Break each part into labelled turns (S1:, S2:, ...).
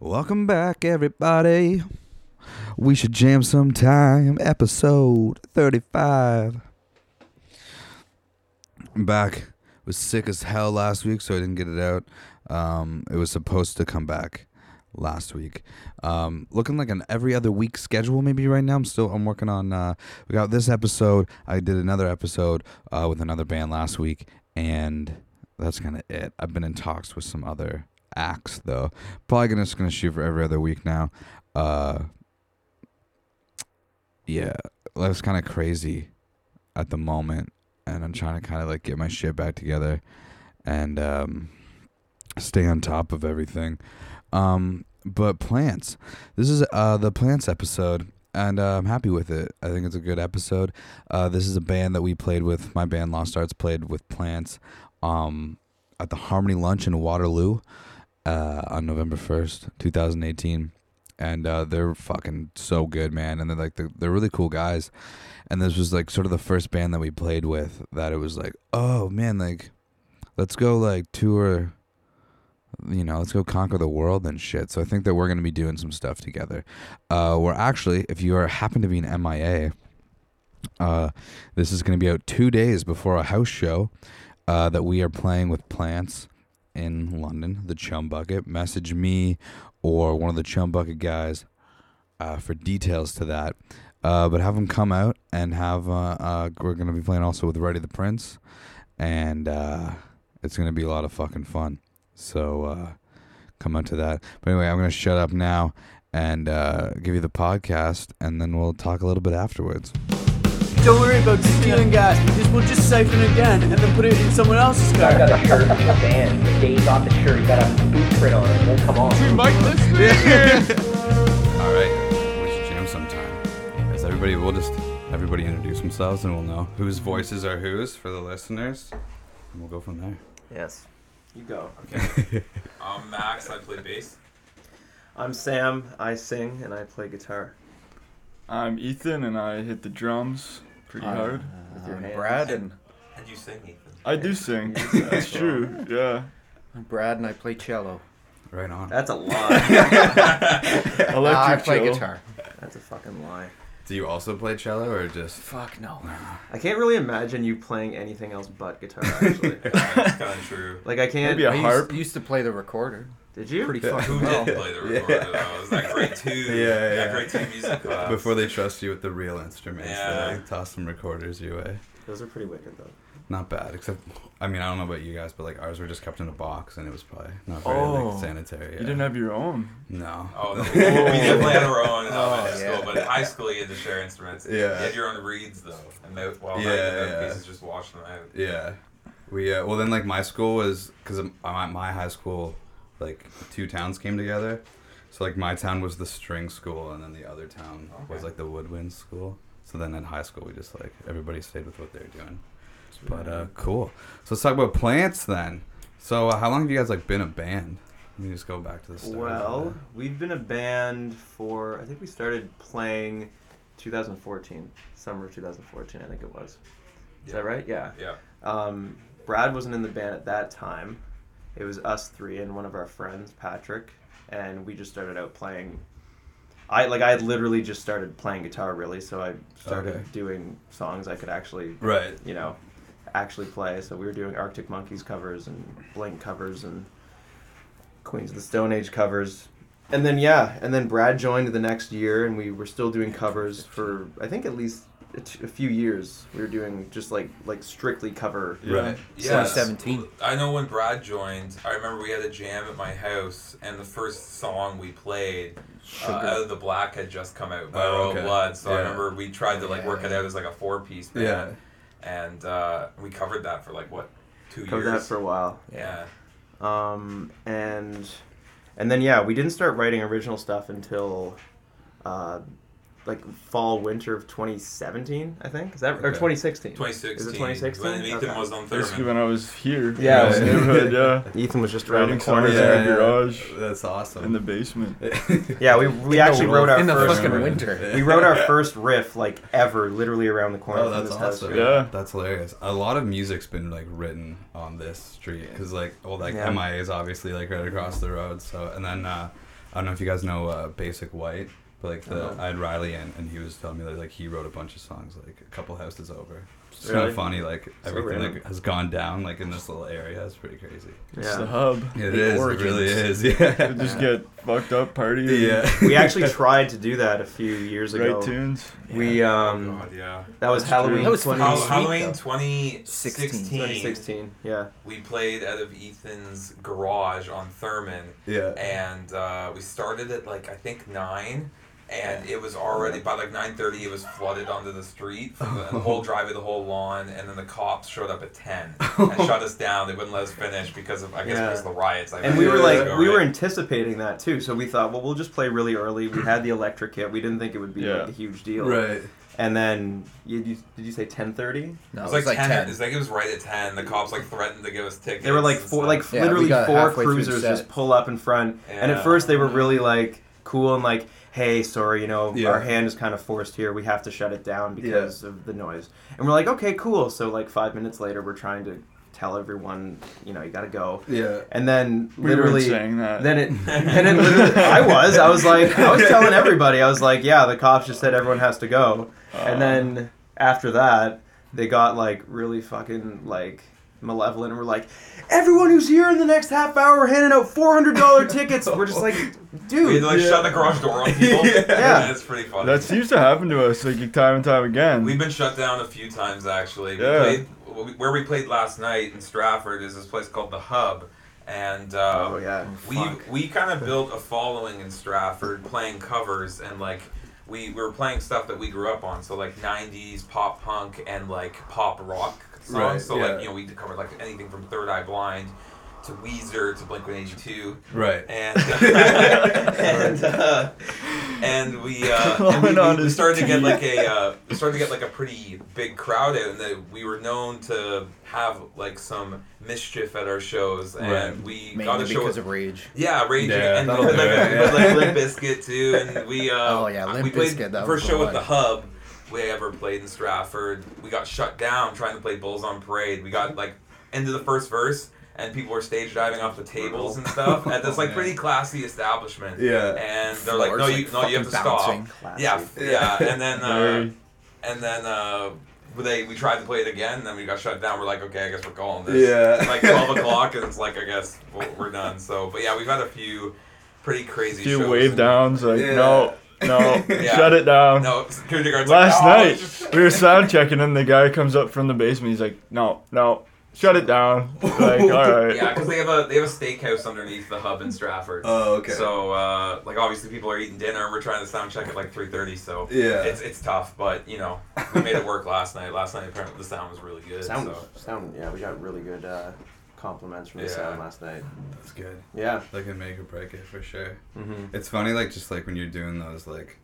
S1: Welcome back, everybody. We should jam sometime. Episode 35. I'm back. Was sick as hell last week, so I didn't get it out. Um, it was supposed to come back last week. Um, looking like an every other week schedule maybe right now. I'm still I'm working on. Uh, we got this episode. I did another episode uh, with another band last week, and that's kind of it. I've been in talks with some other acts though. Probably gonna just gonna shoot for every other week now. Uh, yeah, that's kind of crazy at the moment, and I'm trying to kind of like get my shit back together and um, stay on top of everything. Um, but plants, this is uh the plants episode. And uh, I'm happy with it. I think it's a good episode. Uh, this is a band that we played with. My band Lost Arts played with Plants um, at the Harmony Lunch in Waterloo uh, on November 1st, 2018. And uh, they're fucking so good, man. And they're like, they're, they're really cool guys. And this was like sort of the first band that we played with that it was like, oh man, like, let's go like tour, you know, let's go conquer the world and shit. So I think that we're going to be doing some stuff together. Uh, we're actually, if you are happen to be an MIA, uh, this is going to be out two days before a house show uh, that we are playing with plants in London, the Chum Bucket. Message me or one of the Chum Bucket guys uh, for details to that. Uh, but have them come out and have. Uh, uh, we're gonna be playing also with Ready the Prince, and uh, it's gonna be a lot of fucking fun. So uh, come out to that. But anyway, I'm gonna shut up now and give you the podcast, and then we'll talk a little bit afterwards.
S2: Don't worry about stealing gas because we'll just siphon again and then put it in someone else's car.
S3: I got a shirt from the band. The days off the shirt, you got a boot print on it. It won't come off.
S2: Mike listening?
S1: All right, we should jam sometime. As everybody, we'll just everybody introduce themselves, and we'll know whose voices are whose for the listeners, and we'll go from there.
S3: Yes.
S2: You go.
S4: Okay. I'm Max. I play bass.
S2: I'm Sam. I sing and I play guitar.
S5: I'm Ethan and I hit the drums pretty hard.
S2: With your
S6: I'm
S2: hands.
S6: Brad and
S4: And you sing, Ethan.
S5: I do sing. That's true. Yeah.
S6: Brad and I play cello.
S1: Right on.
S2: That's a lie.
S5: Electric
S6: Ah, I play
S5: cello.
S6: guitar.
S2: That's a fucking lie.
S1: Do you also play cello or just?
S6: Fuck no.
S2: I can't really imagine you playing anything else but guitar. Actually,
S4: That's kind of true.
S2: like I can't.
S5: Maybe a
S6: I
S5: harp.
S6: used, used to play the recorder.
S2: Did you?
S6: Pretty
S1: Yeah.
S6: fucking
S4: Who
S6: well.
S4: did play the recorder though? It was that grade two?
S1: Yeah, yeah.
S4: That grade two music class.
S1: Before they trust you with the real instruments,
S4: Yeah.
S1: they toss some recorders your way.
S2: Those are pretty wicked though.
S1: Not bad, except I mean I don't know about you guys, but like ours were just kept in a box, and it was probably not very
S5: Oh.
S1: like sanitary.
S5: You didn't have your own.
S1: no.
S4: Oh, no, we definitely had our own in
S6: Oh,
S4: elementary
S6: yeah.
S4: school, but in high school you had to share instruments.
S1: Yeah.
S4: You had your own reeds though, and mouth, while
S1: Yeah,
S4: yeah, the
S1: yeah.
S4: mouthpieces just washed them out.
S1: Yeah, we uh, well then like my school was because my my high school like two towns came together, so like my town was the string school and then the other town was like the woodwind school. So then in high school we just like everybody stayed with what they were doing. But uh, cool. So let's talk about plants then. So uh, how long have you guys like been a band? Let me just go back to the start.
S2: Well, we've been a band for I think we started playing 2014, summer of 2014, I think it was. Is that right? Yeah.
S4: Yeah.
S2: Um, Brad wasn't in the band at that time. It was us three and one of our friends, Patrick, and we just started out playing. I like I had literally just started playing guitar really, so I started
S1: Okay.
S2: doing songs I could actually,
S1: right.
S2: you know, actually play. So we were doing Arctic Monkeys covers and Blink covers and Queens of the Stone Age covers. And then yeah, and then Brad joined the next year, and we were still doing covers for I think at least a, t- a few years. We were doing just like like strictly cover.
S1: Right.
S4: Yeah.
S6: 2017.
S4: I know when Brad joined, I remember we had a jam at my house, and the first song we played, uh, Out of the Black had just come out by
S1: Oh,
S4: Royal
S1: okay.
S4: Blood. So I
S1: Yeah.
S4: remember we tried to like work it out as like a four piece band.
S1: Yeah.
S4: And uh, we covered that for like what, two
S2: Covered that
S4: years?
S2: for a while.
S4: yeah.
S2: Um, and and then yeah, we didn't start writing original stuff until uh, like fall winter of 2017, I think. Is that or
S1: Okay.
S2: 2016?
S4: 2016.
S2: Is it 2016?
S4: When Ethan
S2: Okay.
S4: was on
S5: Basically
S4: Thurman.
S5: when I was here.
S2: Yeah,
S5: in
S2: it was-
S5: neighborhood, yeah.
S2: Ethan was just around
S5: Writing
S2: the corner
S5: songs
S2: there.
S5: in the garage.
S1: That's awesome.
S5: In the basement.
S2: Yeah, we we actually wrote our
S6: in the
S2: first
S6: fucking winter.
S2: we wrote our first riff like ever, literally around the corner
S1: Oh,
S2: from
S1: that's
S2: this house.
S1: awesome.
S2: here.
S5: Yeah.
S1: That's hilarious. A lot of music's been like written on this street because like well like
S2: Yeah.
S1: MIA is obviously like right across the road. So and then uh, I don't know if you guys know uh, Basic White, but like the
S2: Uh-huh.
S1: I had Riley in, and he was telling me that like he wrote a bunch of songs like a couple houses over. It's kind of funny, like
S2: So
S1: everything
S2: random.
S1: like has gone down like in this little area. It's pretty crazy.
S5: It's
S2: Yeah.
S5: the hub.
S1: It
S6: The
S1: is.
S6: origins.
S1: It really is.
S5: They
S1: Yeah.
S5: just get fucked up, party.
S1: yeah.
S2: we actually tried to do that a few years ago.
S5: Write tunes.
S2: We
S4: Oh
S2: um
S4: God, yeah.
S2: that was
S5: That's true.
S2: Halloween
S6: That was
S2: 20,
S4: Hall-
S6: sweet,
S4: Halloween 2016.
S2: 2016. Yeah.
S4: We played out of Ethan's garage on Thurman,
S1: Yeah.
S4: and uh, we started at like I think nine, and it was already by like nine thirty. It was flooded onto the street, from the, the whole driveway, the whole lawn, and then the cops showed up at ten and shut us down. They wouldn't let us finish because of I guess
S2: Yeah.
S4: because of the riots. I
S2: And we were like,
S4: ago,
S2: we were anticipating that too. So we thought, well, we'll just play really early. We had the electric kit. We didn't think it would be
S5: Yeah.
S2: like a huge deal.
S1: Right.
S2: And then you, you did you say 10:30?
S6: No,
S4: It was
S6: it was
S4: like,
S6: like
S4: 10.
S6: 10.
S4: It's like it was right at ten. The cops like threatened to give us tickets.
S2: There were like four, like
S6: Yeah,
S2: literally four
S6: halfway through the
S2: cruisers just pull up in front. And at first they were really like cool and like, hey, sorry, you know,
S1: Yeah.
S2: our hand is kind of forced here. We have to shut it down because of the noise. And we're like, okay, cool. So like five minutes later, we're trying to tell everyone, you know, you got to go.
S1: Yeah.
S2: And then
S5: We
S2: literally.
S5: saying that.
S2: Then it, then it literally, I was, I was like, I was telling everybody, I was like, yeah, the cops just said everyone has to go. And uh. then after that, they got like really fucking like malevolent and we're like, everyone who's here in the next half hour, we're handing out four hundred dollar tickets. We're just like,
S4: We had
S2: dude,
S4: to like
S1: Yeah.
S4: shut the garage door on people.
S2: Yeah.
S4: it's pretty funny.
S5: that seems to happen to us like time and time again.
S4: We've been shut down a few times actually. We
S5: Yeah.
S4: played where we played last night in Stratford is this place called the Hub, and uh,
S2: oh yeah,
S4: we
S2: fuck.
S4: we kind of built a following in Stratford playing covers and like we, we were playing stuff that we grew up on, so like '90s pop punk and like pop rock songs.
S1: Right,
S4: so
S1: yeah.
S4: like you know we covered like anything from Third Eye Blind to Weezer to Blink 182
S1: Right.
S4: and and uh, and we uh, and we, we, we started to get like a uh, we started to get like a pretty big crowd out, and that we were known to have like some mischief at our shows, and
S1: Right.
S4: we got a show.
S6: because of rage.
S4: yeah, raging,
S1: Yeah,
S4: and we
S1: that'll
S4: played
S1: do
S4: like,
S1: it,
S4: a, we played,
S1: yeah.
S4: like Limp Bizkit too, and we uh,
S6: Oh, yeah, Limp
S4: we played
S6: Bizkit, that
S4: the first show
S6: the
S4: at the. Hub we ever played in Stratford. We got shut down trying to play Bulls on Parade. We got like into the first verse. And people were stage diving off the tables and stuff at this like pretty classy establishment.
S1: Yeah.
S4: And they're like, no, you, no, you have to stop.
S2: Classy.
S4: Yeah, f- yeah. And then, uh, and then uh, they we tried to play it again. And then we got shut down. We're like, okay, I guess we're calling this.
S1: Yeah.
S4: It's like twelve o'clock, and it's like, I guess we're, we're done. So, but yeah, we've had a few pretty crazy
S5: few
S4: shows.
S5: wave downs like
S1: Yeah.
S5: no, no,
S4: Yeah.
S5: shut it down.
S4: No, security guards.
S5: Last
S4: like, "Oh,
S5: night
S4: just-"
S5: we were sound checking and the guy comes up from the basement. He's like, no, no, shut it down. Like, all right.
S4: Yeah, because they have a they have a steakhouse underneath the hub in Stratford.
S1: Oh, okay.
S4: So uh, like obviously people are eating dinner and we're trying to sound check at like three thirty. So
S1: Yeah.
S4: it's it's tough, but you know we made it work last night. Last night apparently the sound was really good.
S2: sound,
S4: So
S2: sound. Yeah, we got really good uh, compliments from the
S4: Yeah.
S2: sound last night.
S1: That's good.
S2: Yeah.
S1: That can make or break it for sure.
S2: Mm-hmm.
S1: It's funny, like just like when you're doing those, like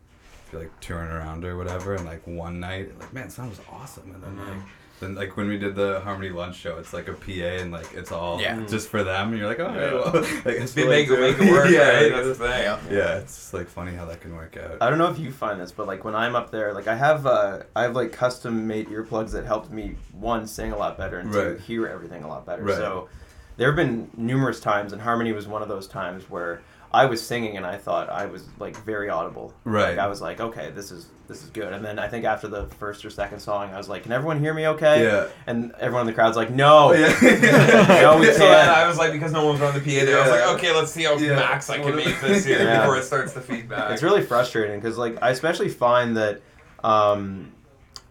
S1: if you're like touring around or whatever, and like one night, like man, sound was awesome, and then like then like when we did the Harmony Lunch show, it's like a PA and like it's all
S6: Yeah.
S1: just for them, and you're like, oh,
S5: Yeah.
S1: yeah. well, like, that's
S4: They make it
S1: do.
S4: make it work,
S1: yeah,
S4: right? That's the thing.
S6: Yeah.
S1: yeah, it's just like funny how that can work out.
S2: I don't know if you find this, but like when I'm up there, like I have uh, I have like custom made earplugs that helped me one sing a lot better and two hear everything a lot better.
S1: Right.
S2: So there have been numerous times, and Harmony was one of those times where I was singing and I thought I was like very audible.
S1: Right.
S2: Like I was like, okay, this is this is good. And then I think after the first or second song, I was like, can everyone hear me okay?
S1: Yeah.
S2: And everyone in the crowd's like, no.
S1: yeah.
S2: No, we
S4: So then
S2: can't.
S4: I was like, because no one's on the PA there, I was like, okay, let's see how
S1: Yeah.
S4: max I can make this here
S2: Yeah.
S4: before it starts the feedback.
S2: It's really frustrating because like I especially find that um,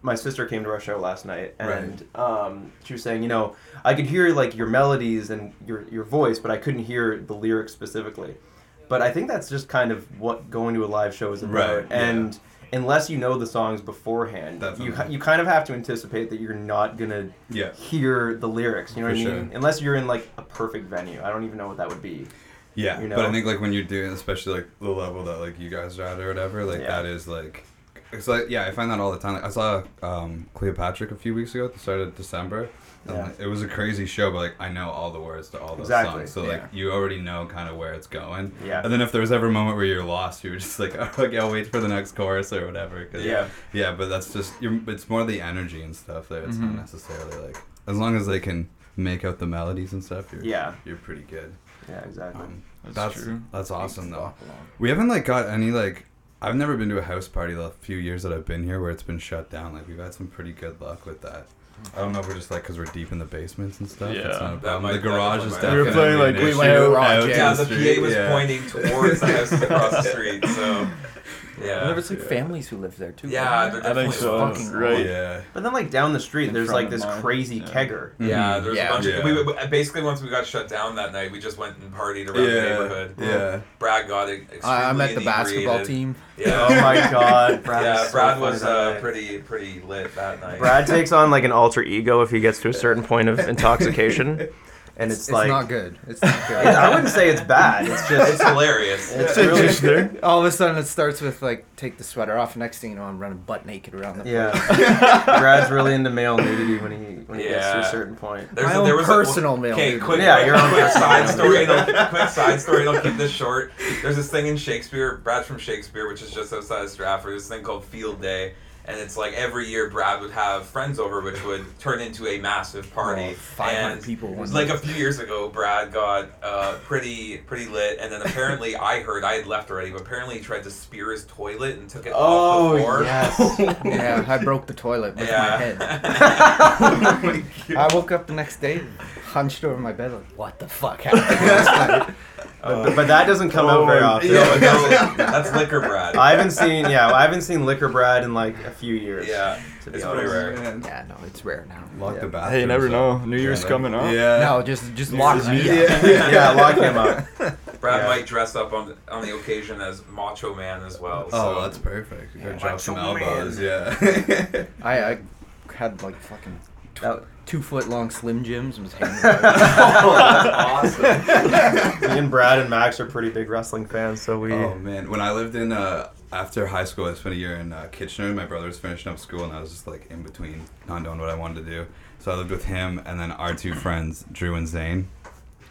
S2: my sister came to our show last night and um, she was saying, you know, I could hear like your melodies and your your voice, but I couldn't hear the lyrics specifically. But I think that's just kind of what going to a live show is about.
S1: Right, yeah.
S2: And unless you know the songs beforehand, you
S1: Definitely.
S2: you kind of have to anticipate that you're not gonna
S1: yeah.
S2: hear the lyrics. You know
S1: For
S2: what I
S1: sure.
S2: mean? Unless you're in like a perfect venue. I don't even know what that would be.
S1: Yeah,
S2: You
S1: but I think like when you're doing, especially like the level that like you guys are at or whatever, like
S2: Yeah.
S1: that is like, it's like yeah, I find that all the time. Like, I saw um, Cleopatra a few weeks ago at the start of December. And,
S2: Yeah.
S1: it was a crazy show, but like I know all the words to all those
S2: Exactly,
S1: songs, so
S6: yeah.
S1: like you already know kind of where it's going.
S2: Yeah.
S1: And then if there was ever a moment where you're lost, you were just like, oh, okay, I'll wait for the next chorus or whatever. 'cause-
S2: Yeah.
S1: Yeah, but that's just you're, it's more the energy and stuff there. It's
S5: Mhm.
S1: not necessarily like as long as they can make out the melodies and stuff. You're,
S2: Yeah.
S1: you're pretty good.
S2: Yeah, exactly.
S1: Um,
S5: That's,
S1: That's
S5: true.
S1: that's awesome though. We haven't like got any like I've never been to a house party the few years that I've been here where it's been shut down. Like we've had some pretty good luck with that. I don't know if we're just like because we're deep in the basements and stuff.
S5: Yeah.
S1: It's not a
S4: That
S1: problem.
S4: might-
S1: the garage
S4: that
S1: is
S4: might-
S1: definitely
S5: We were playing, like,
S1: an
S5: we
S1: issue
S6: went garage,
S1: out
S6: yeah.
S4: Yeah,
S1: in
S4: the
S1: street,
S4: PA was
S1: yeah.
S4: pointing towards the house across the street, so
S6: Well,
S4: yeah.
S6: there was like families who lived there too.
S4: Yeah,
S6: wasn't
S5: I think so.
S6: fucking
S5: right.
S1: Yeah.
S2: But then like down the street,
S5: In
S2: there's like this
S5: mine,
S2: crazy
S5: yeah.
S2: kegger.
S4: Yeah,
S1: Mhm.
S4: there's
S6: Yeah.
S4: a bunch
S1: Yeah.
S4: of. We, we, basically, once we got shut down that night, we just went and partied around the neighborhood.
S1: Yeah.
S4: Brad got it. Extremely
S6: I, I met the basketball team.
S4: Yeah.
S2: Oh my god, Brad.
S4: yeah,
S2: is so
S4: Brad was uh, pretty pretty lit that night.
S2: Brad takes on like an alter ego if he gets to a certain point of intoxication, and it's,
S6: It's
S2: like
S6: not good. It's not good.
S2: I wouldn't say it's bad. It's just
S4: it's hilarious.
S2: it's
S5: It's
S2: really
S5: interesting.
S6: All of a sudden, it starts with like take the sweater off. Next thing you know, I'm running butt naked around the.
S2: yeah. Brad's really into male nudity when he when he gets to a certain point.
S4: There's
S6: My
S4: a,
S6: own
S4: there was
S6: personal
S4: a,
S6: male
S4: Okay,
S6: nudity.
S4: quick,
S2: Yeah, your own
S4: quick
S2: personal
S4: side story.
S2: nudity.
S4: And I'll, quick side story. and I'll keep this short. There's this thing in Shakespeare. Brad's from Shakespeare, which is just outside of Stratford. This thing called Field Day, and it's like every year Brad would have friends over, which would turn into a massive party.
S6: Oh, 500 people
S4: It was
S6: one
S4: like a few years ago. Brad got uh, pretty pretty lit, and then apparently I heard I had left already, but apparently he tried to spear his toilet and took it off the floor.
S2: Oh, yes.
S6: Yeah, I broke the toilet with my head.
S4: yeah.
S6: I woke up the next day, hunched over my bed, like, what the fuck happened last?
S2: But, but that doesn't come out very
S5: Oh,
S2: often.
S4: No, no, that's liquor, Brad.
S2: I haven't seen yeah, I haven't seen Liquor Brad in like a few years.
S4: Yeah,
S2: to be
S4: it's pretty rare.
S6: Yeah, no, it's rare now.
S1: Lock
S2: Yeah.
S1: the bathroom.
S5: Hey, you never know. New Year's coming up.
S1: Yeah.
S6: No, just just lock me
S1: Yeah.
S6: up.
S1: Yeah.
S2: Yeah, lock him up.
S4: Brad
S2: Yeah.
S4: might dress up on on the occasion as Macho Man as well.
S1: Oh, that's perfect.
S6: Yeah.
S1: gotta drop some
S2: Macho Man.
S1: Yeah.
S6: I, I had like fucking
S2: That-
S6: two foot long Slim Jims and was hanging
S4: awesome.
S2: Me and Brad and Max are pretty big wrestling fans, so we
S1: Oh man, when I lived in uh, after high school, I spent a year in uh, Kitchener. My brother was finishing up school, and I was just like in between, not knowing what I wanted to do. So I lived with him, and then our two friends, Drew and Zane.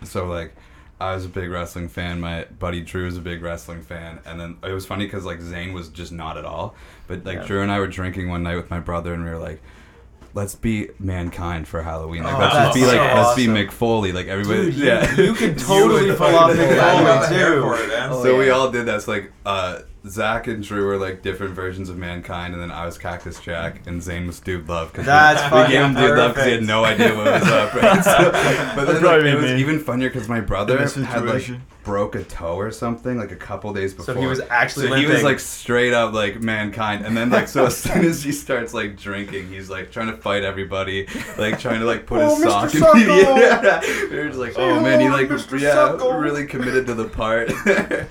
S1: So like, I was a big wrestling fan. My buddy Drew was a big wrestling fan, and then it was funny because like Zane was just not at all. But like
S2: Yeah.
S1: Drew and I were drinking one night with my brother, and we were like. Let's be mankind for Halloween. Like,
S2: Oh,
S1: let's just be like,
S2: so
S1: let's be
S2: awesome.
S1: Mick Foley. Like everybody,
S2: Dude, you-
S1: yeah.
S2: you could totally
S1: would
S2: pull off
S1: fucking
S2: Mick
S1: pull
S2: Foley,
S1: off.
S2: too.
S4: For it.
S6: Oh,
S1: so we all did that. So like uh, Zach and Drew were like different versions of mankind, and then I was Cactus Jack, and Zane was Dude Love. Cause
S2: That's
S1: we, we
S2: fucking
S1: gave him Dude Love because he had
S2: perfect.
S1: no idea what was up. Right? So, but then like,
S5: probably
S1: it was
S5: me.
S1: even funnier because my brother had like
S5: situation.
S1: Broke a toe or something like a couple days before.
S2: So he was actually
S1: So he was like straight up like mankind, and then like so as soon as he starts like drinking, he's like trying to fight everybody, like trying to like put
S2: Oh,
S1: his
S2: Mr.
S1: sock in.
S2: Suckle!
S1: yeah, we were just like, oh man, he oh, like
S2: Mr.
S1: yeah,
S2: Socko!
S1: really committed to the part. that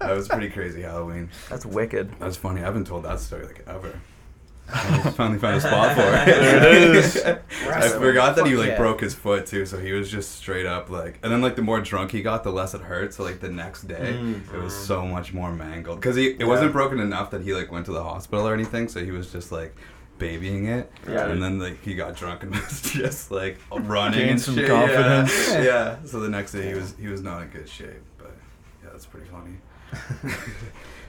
S1: was pretty crazy Halloween.
S2: That's wicked.
S1: That's funny. I haven't told that story like ever. I finally found a spot for it.
S5: There it is.
S1: I forgot that he like
S6: yeah.
S1: broke his foot too, so he was just straight up like. And then like the more drunk he got, the less it hurt. So like the next day,
S2: Mm.
S1: it was so much more mangled because he it
S2: Yeah.
S1: wasn't broken enough that he like went to the hospital or anything. So he was just like babying it.
S2: Yeah.
S1: And then like he got drunk and was just like running
S5: Gained
S1: and
S5: some
S1: shit,
S5: confidence.
S1: Yeah. yeah. So the next day he was he was not in good shape, but yeah, that's pretty funny.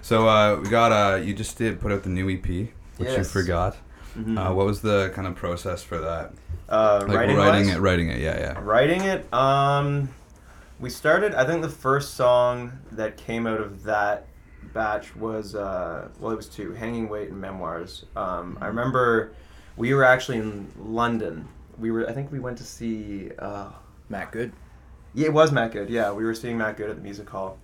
S1: so uh, we got uh, you just did put out the new EP, which you
S2: Yes.
S1: forgot.
S2: Mhm.
S1: Uh, what was the kind of process for that?
S2: Uh,
S1: Like
S2: writing
S1: writing it, writing it, yeah, yeah.
S2: Writing it, um, we started. I think the first song that came out of that batch was uh, well, it was two: "Hanging Weight" and "Memoirs." Um, I remember we were actually in London. We were. I think we went to see. Uh,
S6: Matt Good.
S2: yeah, it was Matt Good. Yeah, we were seeing Matt Good at the music hall,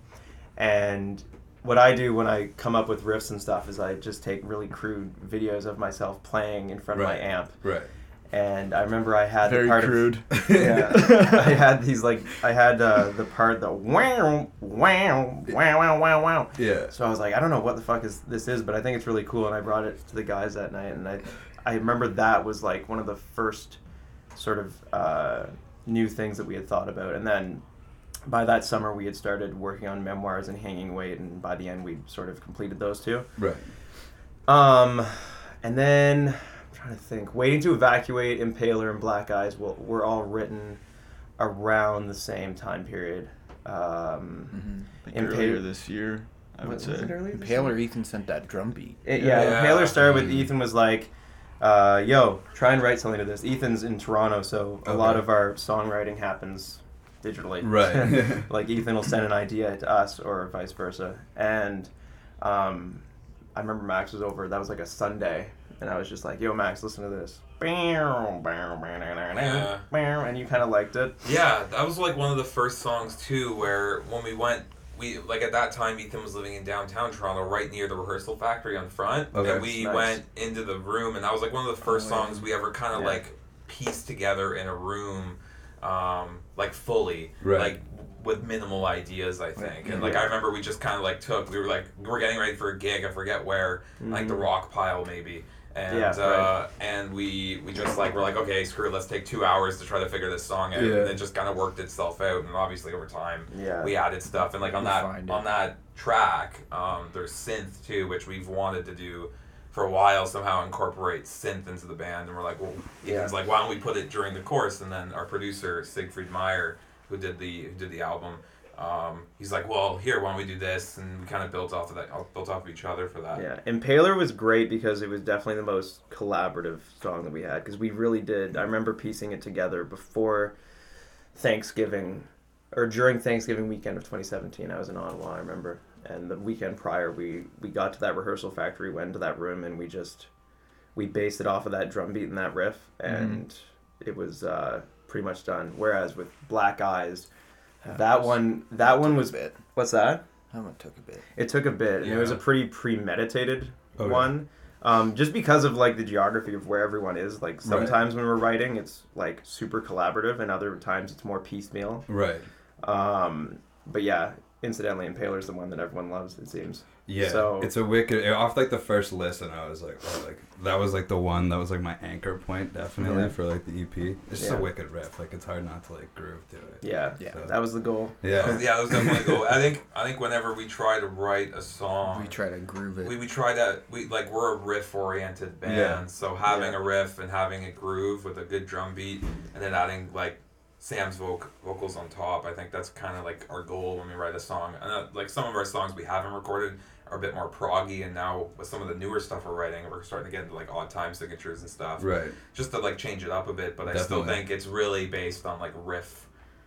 S2: and what I do when I come up with riffs and stuff is I just take really crude videos of myself playing in front
S1: Right.
S2: of my amp.
S1: Right.
S2: And I remember I had
S5: Very
S2: the part
S5: crude.
S2: of yeah, I had these like I had uh, the part the wow wow wow wow wow wow.
S1: Yeah.
S2: So I was like, I don't know what the fuck is this is, but I think it's really cool, and I brought it to the guys that night, and I I remember that was like one of the first sort of uh, new things that we had thought about, and then by that summer we had started working on memoirs and hanging weight, and by the end we sort of completed those two.
S1: Right.
S2: Um, and then I'm trying to think. Waiting to evacuate, Impaler, and Black Eyes were, were all written around the same time period. Um,
S5: Like
S2: Impaler-
S5: earlier this year, I would
S2: was
S5: say.
S2: it
S6: Impaler? Ethan sent that drum beat.
S2: It- yeah,
S4: Yeah.
S2: Impaler started with. Ethan was like, uh, "Yo, try and write something to this." Ethan's in Toronto, so a lot of our songwriting happens digitally.
S1: Right.
S2: like Ethan will send an idea to us or vice versa. And um, I remember Max was over. That was like a Sunday, and I was just like, "Yo, Max, listen to this." Bam, bam, bam, bam, bam, bam. And you kind of liked it.
S4: Yeah, that was like one of the first songs too, where when we went, we like at that time Ethan was living in downtown Toronto, right near the rehearsal factory on front,
S1: Okay.
S4: and we
S2: Nice.
S4: went into the room, and that was like one of the first
S6: Oh, yeah.
S4: songs we ever kind of
S2: Yeah.
S4: like pieced together in a room, um, like fully,
S1: Right.
S4: like with minimal ideas, I think, and like
S2: Yeah.
S4: I remember we just kind of like took, we were like we we're getting ready for a gig, I forget where, like the
S2: Mhm.
S4: rock pile maybe. And
S2: Yeah,
S4: uh, and we we just like we're like okay screw it let's take two hours to try to figure this song out
S1: Yeah.
S4: and it just kind of worked itself out and obviously over time
S2: Yeah.
S4: we added stuff and like on that on that track um, there's synth too which we've wanted to do for a while somehow incorporate synth into the band and we're like well
S2: Yeah.
S4: Ethan's like why don't we put it during the chorus and then our producer Siegfried Meier who did the who did the album um, he's like well here why don't we do this and we kind of built off of that built off of each other for that
S2: Yeah, Impaler was great because it was definitely the most collaborative song that we had because we really did. I remember piecing it together before Thanksgiving or during Thanksgiving weekend of 2017. I was in Ottawa, I remember, and the weekend prior, we we got to that rehearsal factory, went to that room, and we just we based it off of that drum beat and that riff, and it was uh, pretty much done. Whereas with Black Eyes, that one that one was
S6: bit.
S2: what's that?
S6: That one took a bit.
S2: It took a bit, and it was a pretty premeditated
S1: Okay.
S2: one. Um, just because of like the geography of where everyone is. Like
S1: Right.
S2: sometimes when we're writing, it's like super collaborative, and other times it's more piecemeal.
S1: right.
S2: Um, but yeah, incidentally, Impaler's the one that everyone loves. It seems.
S1: Yeah,
S2: So-
S1: it's a wicked. Off like the first listen, I was like, oh, like that was like the one that was like my anchor point, definitely
S2: Yeah.
S1: for like the EP. It's just
S2: Yeah.
S1: a wicked riff. Like it's hard not to like groove to it.
S2: Yeah,
S6: Yeah.
S2: that was the goal.
S1: Yeah,
S4: yeah, that was definitely cool. I think I think whenever we try to write a song,
S6: We try to groove it.
S4: we, we try to we like we're a riff oriented band,
S1: Yeah.
S4: so having
S2: Yeah.
S4: a riff and having it groove with a good drum beat, and then adding like Sam's voc- vocals on top. I think that's kind of like our goal when we write a song. And uh, like some of our songs we haven't recorded are a bit more proggy, and now with some of the newer stuff we're writing, we're starting to get into like odd time signatures and stuff
S1: right.
S4: just to like change it up a bit. But I still think it's really based on like riff,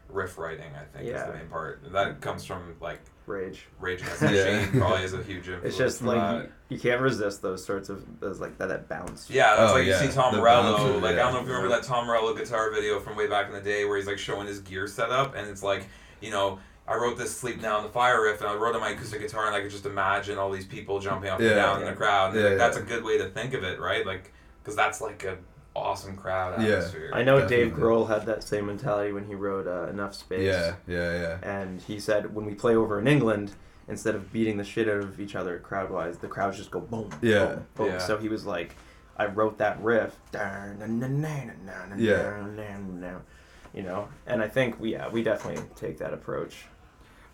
S4: riff writing. I think is the main part. And that comes from like
S2: Rage.
S4: Rage Against the
S1: Yeah.
S4: Machine. Probably is a huge influence.
S2: It's just like
S4: that.
S2: you, you can't resist those sorts of those like that that bounce.
S4: Yeah, that's
S1: Oh,
S4: like
S1: yeah.
S4: you see Tom
S1: The
S4: Morello.
S1: bouncer,
S4: like I don't know if you remember that Tom Morello guitar video from way back in the day where he's like showing his gear setup, and it's like you know. I wrote this "Sleep Now" in the Fire riff, and I wrote on my acoustic guitar, and I could just imagine all these people jumping up
S1: Yeah.
S4: and down in the crowd. And
S1: Yeah,
S4: like, that's a good way to think of it, right? Like, because that's like a awesome crowd
S1: Yeah.
S4: atmosphere.
S2: I know Dave Grohl had that same mentality when he wrote uh, Enough Space.
S1: Yeah, yeah, yeah.
S2: And he said when we play over in England, instead of beating the shit out of each other crowd wise, the crowds just go boom,
S1: Yeah.
S2: boom, boom.
S4: Yeah.
S2: So he was like, I wrote that riff,
S1: Yeah.
S2: you know, and I think we yeah we definitely take that approach.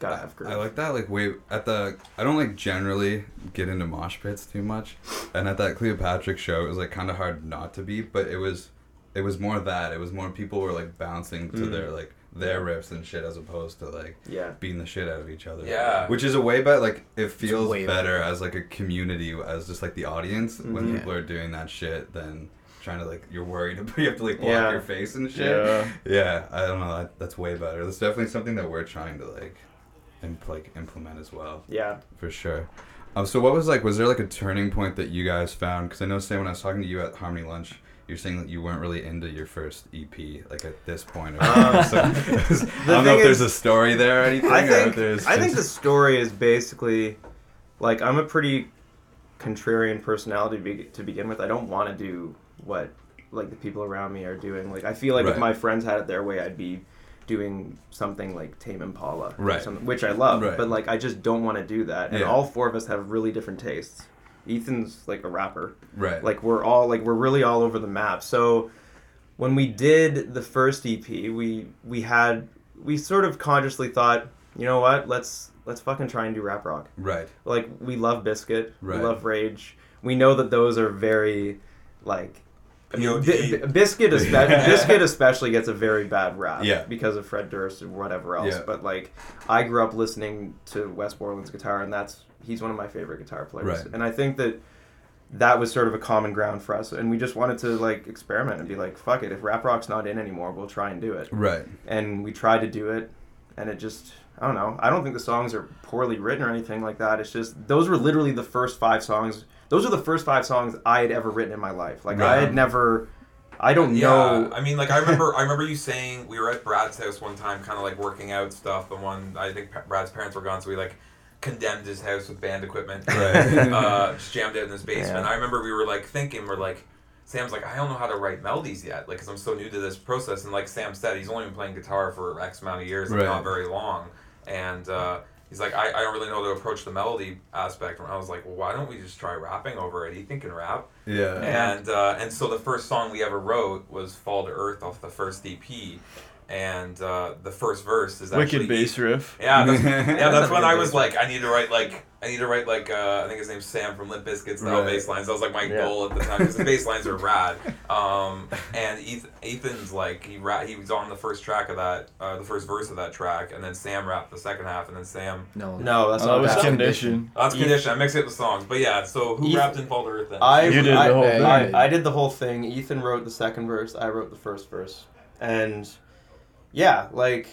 S2: Gotta have groove.
S1: I like that. Like, wait, at the I don't like generally get into mosh pits too much, and at that Cleopatra show, it was like kind of hard not to be, but it was, it was more that it was more people were like bouncing to
S2: Mm.
S1: their like their riffs and shit as opposed to like
S2: yeah,
S1: beating the shit out of each other.
S4: Yeah.
S1: Which is a way better. Like it feels
S6: way
S1: better as like a community, as just like the audience when
S2: Mhm.
S1: people are doing that shit than trying to like you're worried about you have to like block
S2: Yeah.
S1: your face and shit.
S5: Yeah.
S1: Yeah, I don't know. That, that's way better. That's definitely something that we're trying to like, imp- like implement as well,
S2: yeah.
S1: for sure. Um, so what was like? Was there like a turning point that you guys found? Because I know, say when I was talking to you at Harmony Lunch, you're saying that you weren't really into your first EP, like at this point. Or
S2: Um,
S1: so, I don't know if there's a story there or anything.
S2: I
S1: or
S2: think
S1: if there's
S2: I think the story is basically like I'm a pretty contrarian personality to, be, to begin with. I don't want to do what like the people around me are doing. Like I feel like if my friends had it their way, I'd be doing something like Tame Impala,
S1: Right.
S2: which I love.
S1: Right.
S2: But like I just don't want to do that. And
S1: Yeah.
S2: all four of us have really different tastes. Ethan's like a rapper
S1: right.
S2: like we're all like we're really all over the map so when we did the first ep we we had we sort of consciously thought you know what let's let's fucking try and do rap rock
S1: right.
S2: like we love Bizkit
S1: Right.
S2: we love rage we know that those are very like
S4: POD.
S2: Bi- Bi- Bizkit especially Bizkit especially gets a very bad rap
S1: Yeah.
S2: because of fred durst and whatever else
S1: Yeah.
S2: but like i grew up listening to wes borland's guitar and that's he's one of my favorite guitar players
S1: Right.
S2: and i think that that was sort of a common ground for us, and we just wanted to like experiment and be like, fuck it, if rap rock's not in anymore, we'll try and do it.
S1: Right.
S2: And we tried to do it, and it just I don't know. I don't think the songs are poorly written or anything like that. It's just those were literally the first five songs. Those are the first five songs I had ever written in my life. Like I had never. I don't
S4: Yeah,
S2: know.
S4: I mean, like I remember, I remember you saying we were at Brad's house one time, kind of like working out stuff. The one I think Brad's parents were gone, so we like condemned his house with band equipment.
S1: Right.
S4: uh, just jammed it in his basement.
S2: Yeah.
S4: I remember we were like thinking, we're like, Sam's like, I don't know how to write melodies yet, like, cause I'm so new to this process. And like Sam said, he's only been playing guitar for X amount of years, like,
S1: Right.
S4: not very long. And uh, he's like, I, I don't really know how to approach the melody aspect. And I was like, well, why don't we just try rapping over it? Ethan can rap.
S1: Yeah.
S4: And uh, and so the first song we ever wrote was "Fall to Earth" off the first EP, and uh, the first verse is actually
S5: Wicked bass riff.
S4: Yeah, that's, yeah,
S2: That's
S4: that's when I was
S2: bass
S4: like, I need to write like I need to write like uh, I think his name's Sam from Limp Bizkit style
S1: Right.
S4: bass lines. That was like my
S2: Yeah.
S4: goal at the time because the bass lines are rad. Um, and Ethan's like he ra- he was on the first track of that uh, the first verse of that track, and then Sam rapped the second half, and then Sam.
S6: No.
S2: no, that's
S5: Oh,
S2: not
S5: that was
S2: bad.
S5: condition.
S4: That's
S2: Ethan-
S4: condition. I mixed it with songs, but yeah. So who
S2: Ethan-
S4: rapped in Fall to Earth then?
S2: I
S5: You did
S2: I,
S5: the whole
S2: I-
S5: thing.
S2: I did the whole thing. Ethan wrote the second verse. I wrote the first verse, and yeah, like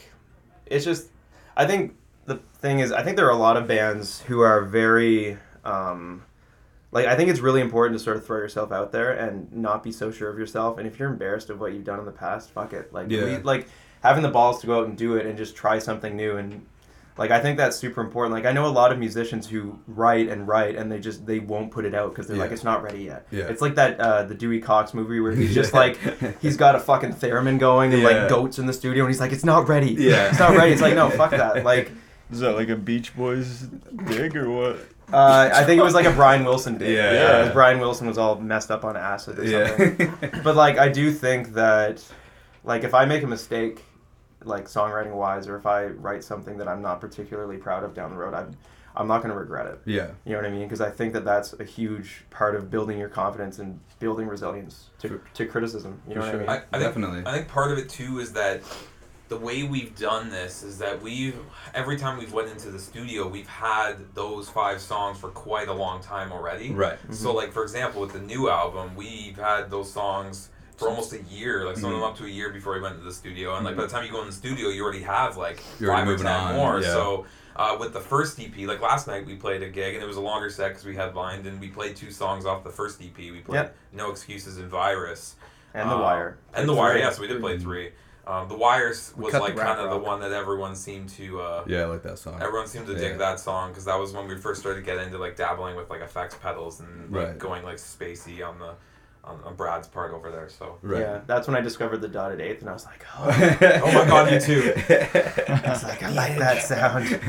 S2: it's just. I think the thing is, I think there are a lot of bands who are very. Um, like I think it's really important to sort of throw yourself out there and not be so sure of yourself. And if you're embarrassed of what you've done in the past, fuck it. Like
S1: Yeah.
S2: we, like having the balls to go out and do it and just try something new and like I think that's super important. Like I know a lot of musicians who write and write and they just they won't put it out because they're like it's not ready yet.
S1: Yeah.
S2: It's like that uh, the Dewey Cox movie where he's just like he's got a fucking theremin going and
S1: Yeah.
S2: like goats in the studio and he's like it's not ready.
S1: Yeah.
S2: It's not ready. It's like no fuck that. Like
S5: Is that like a Beach Boys dig or what?
S2: uh, I think it was like a Brian Wilson did.
S1: Yeah.
S5: Yeah.
S2: 'cause Brian Wilson was all messed up on acid or something.
S1: Yeah.
S2: but like I do think that like if I make a mistake like songwriting wise or if I write something that I'm not particularly proud of down the road I'm I'm not going to regret it.
S1: yeah.
S2: You know what I mean? Because I think that that's a huge part of building your confidence and building resilience to,
S1: For-
S2: to criticism. You know
S1: for
S2: what. I mean?
S4: I, I think,
S1: Definitely.
S4: I think part of it too is that the way we've done this is that we've every time we've went into the studio, we've had those five songs for quite a long time already.
S1: Right.
S4: So mm-hmm. like for example, with the new album, we've had those songs for almost a year, like some of them up to a year before we went to the studio. And like by the time you go in the studio, you already have like
S1: You're already
S4: five or ten
S1: on,
S4: more.
S1: yeah.
S4: So uh, with the first EP, like last night we played a gig and it was a longer set because we headlined and we played two songs off the first EP. We played
S2: Yep.
S4: No Excuses and Virus.
S2: and the
S4: Um,
S2: wire.
S4: And the wire,
S2: yes,
S4: yeah. So we did play three. Um, the wires was like kind of the one that everyone seemed to. Uh,
S1: Yeah, I like that song.
S4: Everyone seemed to
S1: Yeah.
S4: dig that song because that was when we first started getting into like dabbling with like effects pedals and like,
S1: Right.
S4: going like spacey on the on, on Brad's part. Over there. So.
S1: Right.
S2: Yeah, that's when I discovered the dotted eighth, and I was like, oh,
S4: Oh my God, you too.
S2: I was like, I like that sound.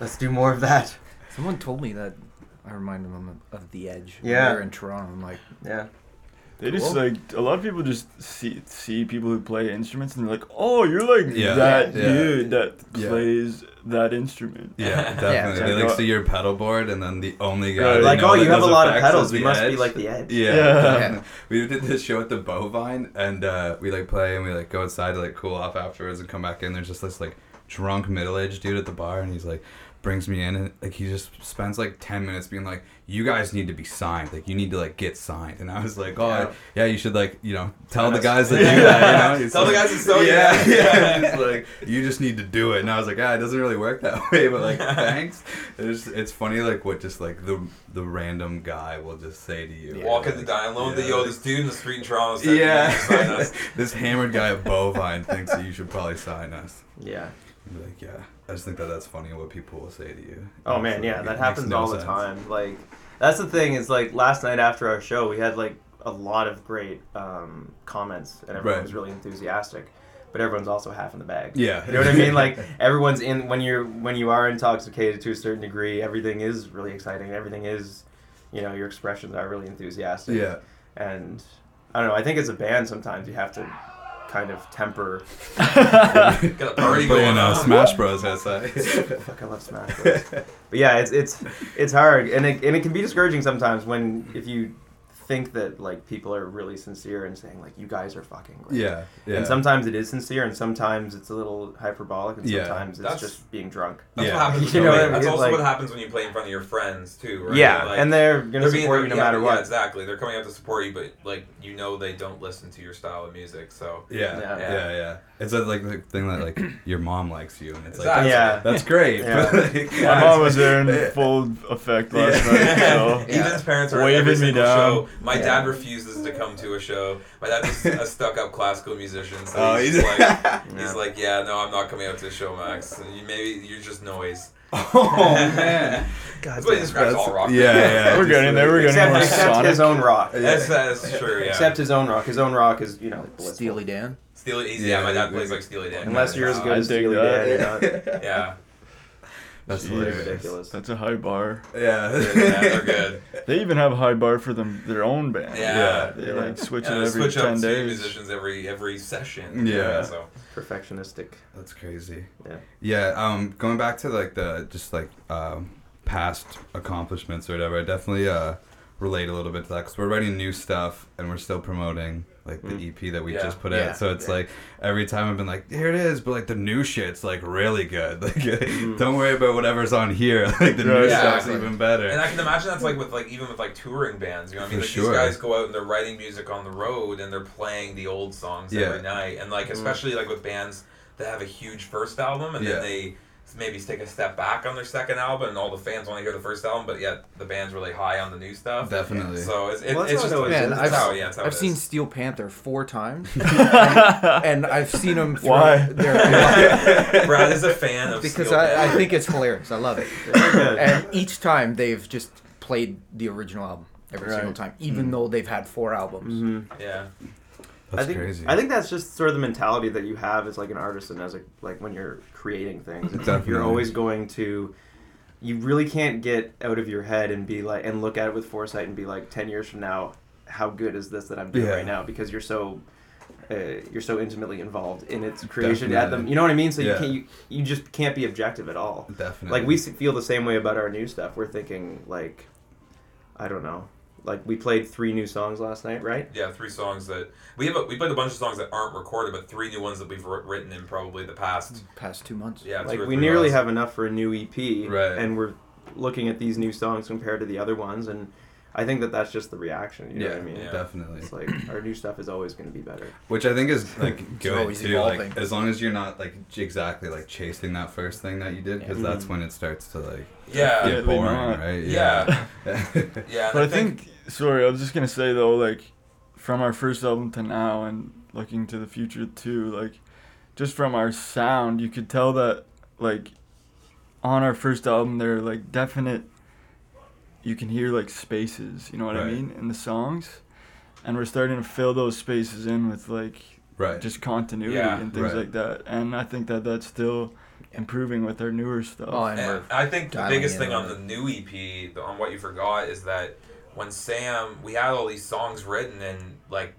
S2: Let's do more of that.
S6: Someone told me that I reminded them of, of The Edge.
S2: Yeah.
S6: We were in Toronto. I'm like,
S2: Yeah.
S5: They just like a lot of people just see see people who play instruments and they're like, oh, you're like
S1: Yeah.
S5: that
S1: Yeah.
S5: dude that
S1: Yeah.
S5: plays that instrument.
S1: Yeah, definitely.
S5: Yeah.
S1: They like see your pedal board, and then the only guy.
S5: Right.
S1: they
S2: Like,
S1: know
S2: oh,
S1: that
S2: you have a lot of pedals.
S1: We
S2: You
S1: the
S2: must be like the Edge.
S1: Yeah.
S5: Yeah.
S6: Yeah.
S1: we did this show at the Bovine, and uh, we like play and we like go outside to like cool off afterwards and come back in. There's just this like drunk middle aged dude at the bar, and he's like brings me in and like he just spends like 10 minutes being like you guys need to be signed. Like you need to like get signed. And i was like oh
S2: Yeah.
S1: yeah, you should like you know tell the guys that do that you know
S4: Tell the guys to sell you
S1: yeah yeah. He's like you just need to do it. And i was like ah it doesn't really work that way but like thanks. It's, it's funny like what just like the the random guy will just say to you.
S4: Walk in
S1: Like,
S4: the diner, alone
S1: yeah.
S4: yo, this dude in the street in Toronto
S1: yeah,
S4: to sign us."
S1: this hammered guy at Bovine thinks that you should probably sign us.
S2: Yeah.
S1: Like, yeah, I just think that that's funny what people will say to you.
S2: Oh
S1: It's
S2: man,
S1: like,
S2: yeah, that happens
S1: no
S2: all the time. Like that's the thing is like last night after our show, we had like a lot of great um, comments and everyone
S1: Right.
S2: was really enthusiastic. But everyone's also half in the bag.
S1: Yeah,
S2: You know what I mean? Like everyone's in when you're when you are intoxicated to a certain degree, everything is really exciting. Everything is, you know, your expressions are really enthusiastic.
S1: yeah,
S2: And I don't know. I think as a band, sometimes you have to kind of temper.
S4: Got a party going
S1: uh,
S4: on.
S1: Smash Bros. outside.
S2: Fuck, I love Smash Bros. but yeah, it's it's it's hard, and it and it can be discouraging sometimes when if you think that like people are really sincere and saying like you guys are fucking great.
S1: Yeah, yeah.
S2: And sometimes it is sincere, and sometimes it's a little hyperbolic, and
S1: Yeah.
S2: sometimes it's just being drunk.
S4: That's
S1: Yeah.
S4: what happens.
S2: You know
S4: you
S2: what I
S4: play- That's also
S2: Like-
S4: what happens when you play in front of your friends too, right?
S2: Yeah,
S4: Like,
S2: and they're gonna
S4: they're
S2: support
S4: being,
S2: you no
S4: yeah,
S2: matter
S4: yeah,
S2: what.
S4: exactly. They're coming out to support you, but like you know they don't listen to your style of music, so
S1: yeah,
S2: Yeah.
S1: yeah, yeah, It's a, like the thing that like your mom likes you, and it's like
S4: Exactly.
S2: Yeah.
S1: that's great.
S2: Yeah.
S1: but, like,
S5: My mom was there in full effect last
S1: Yeah.
S5: night. So.
S6: Yeah.
S4: Ethan's parents are at
S5: Waving
S4: every
S5: me
S4: single
S5: down.
S4: show. My
S2: Yeah.
S4: dad refuses to come to a show. My dad's a stuck-up classical musician, so
S1: Oh,
S4: he's,
S1: he's-
S4: just like, he's
S2: Yeah.
S4: like, yeah, no, I'm not coming out to a show, Max. You, maybe you're just noise.
S1: oh man.
S4: That's what he describes all rock.
S1: Yeah, yeah.
S5: We're getting there. We're getting
S2: Except,
S5: more
S2: except
S5: Sonic.
S2: his own rock.
S4: That's, that's true. Yeah.
S2: Except his own rock. His own rock is you know blissful.
S6: Steely Dan.
S4: Steely. He's, yeah,
S1: Yeah,
S4: my dad plays like Steely Dan.
S2: Unless you're as good
S5: I
S2: as Steely. Dan, you're not.
S4: Yeah,
S1: That's
S5: Jeez.
S2: Ridiculous.
S5: That's a high bar.
S1: Yeah.
S4: yeah, they're good.
S5: They even have a high bar for them their own band.
S4: Yeah.
S5: They like switch
S4: Yeah,
S5: it every
S4: switch
S5: ten
S4: up two
S5: days.
S4: musicians every every session.
S1: Yeah.
S4: So
S2: Perfectionistic.
S1: That's crazy.
S2: Yeah.
S1: Yeah. Um, going back to like the just like um past accomplishments or whatever, I definitely uh relate a little bit to that because we're writing new stuff and we're still promoting like the
S2: Mm.
S1: EP that we
S4: Yeah.
S1: just put
S6: Yeah.
S1: out. So it's
S2: Yeah.
S1: like every time I've been like, here it is, but like the new shit's like really good. Like, don't worry about whatever's on here. Like the new
S4: Yeah,
S1: stuff's
S4: exactly.
S1: even better.
S4: And I can imagine that's like with like even with like touring bands, you know, what I mean,
S1: For
S4: like
S1: sure.
S4: these guys go out and they're writing music on the road and they're playing the old songs
S1: Yeah.
S4: every night, and like especially like with bands that have a huge first album and
S1: Yeah.
S4: then they maybe take a step back on their second album, and all the fans want to hear the first album, but yet the band's really high on the new stuff.
S1: Definitely.
S4: So it's, it,
S2: Well, that's
S4: it's
S2: how
S4: just
S2: it always
S4: it's,
S6: is. I've-
S4: how, yeah, how
S6: I've
S4: it
S6: seen
S4: is.
S6: Steel Panther four times, and, and I've seen them.
S5: Why?
S6: Their,
S4: Brad is a fan of
S6: because
S4: Steel
S6: I, I think it's hilarious. I love it. And each time they've just played the original album every
S5: Right.
S6: single time, even though they've had four albums.
S2: Mhm.
S4: yeah.
S1: That's
S2: I think,
S1: crazy.
S2: I think that's just sort of the mentality that you have as like an artist and as a like when you're creating things. It's like you're always going to you really can't get out of your head and be like and look at it with foresight and be like 10 years from now how good is this that I'm doing
S1: Yeah.
S2: right now because you're so uh, you're so intimately involved in its creation at them. You know what I mean? So you can't you, you just can't be objective at all.
S1: Definitely.
S2: Like we feel the same way about our new stuff. We're thinking like I don't know. Like we played three new songs last night, right?
S4: Yeah, three songs that we have. A, we played a bunch of songs that aren't recorded, but three new ones that we've written in probably the past.
S6: Past two months.
S4: Yeah,
S2: like we nearly
S4: months.
S2: have enough for a new EP,
S1: Right.
S2: And we're looking at these new songs compared to the other ones, and I think that that's just the reaction. You know
S1: yeah,
S2: what I mean?
S4: Yeah.
S1: definitely.
S2: It's like our new stuff is always going to be better.
S1: Which I think is like good
S6: always
S1: too. Like as long as you're not like exactly like chasing that first thing that you did, because
S2: Yeah.
S1: that's when it starts to like
S4: Yeah,
S1: get
S5: Yeah,
S1: boring,
S5: not.
S1: right?
S4: Yeah.
S1: Yeah.
S4: yeah.
S5: But I think, sorry, I was just gonna say though, like, from our first album to now, and looking to the future too, like, just from our sound, you could tell that, like, on our first album, there are like definite. You can hear like spaces, you know what I mean, in the songs, and we're starting to fill those spaces in with like
S1: right.
S5: just continuity
S4: Yeah.
S5: and things
S1: Right.
S5: like that, and I think that that's still improving with our newer stuff.
S6: Oh, and
S4: And I think the biggest thing
S6: on
S4: on
S6: it.
S4: the new EP, the, on what you forgot, is that when Sam, we had all these songs written and like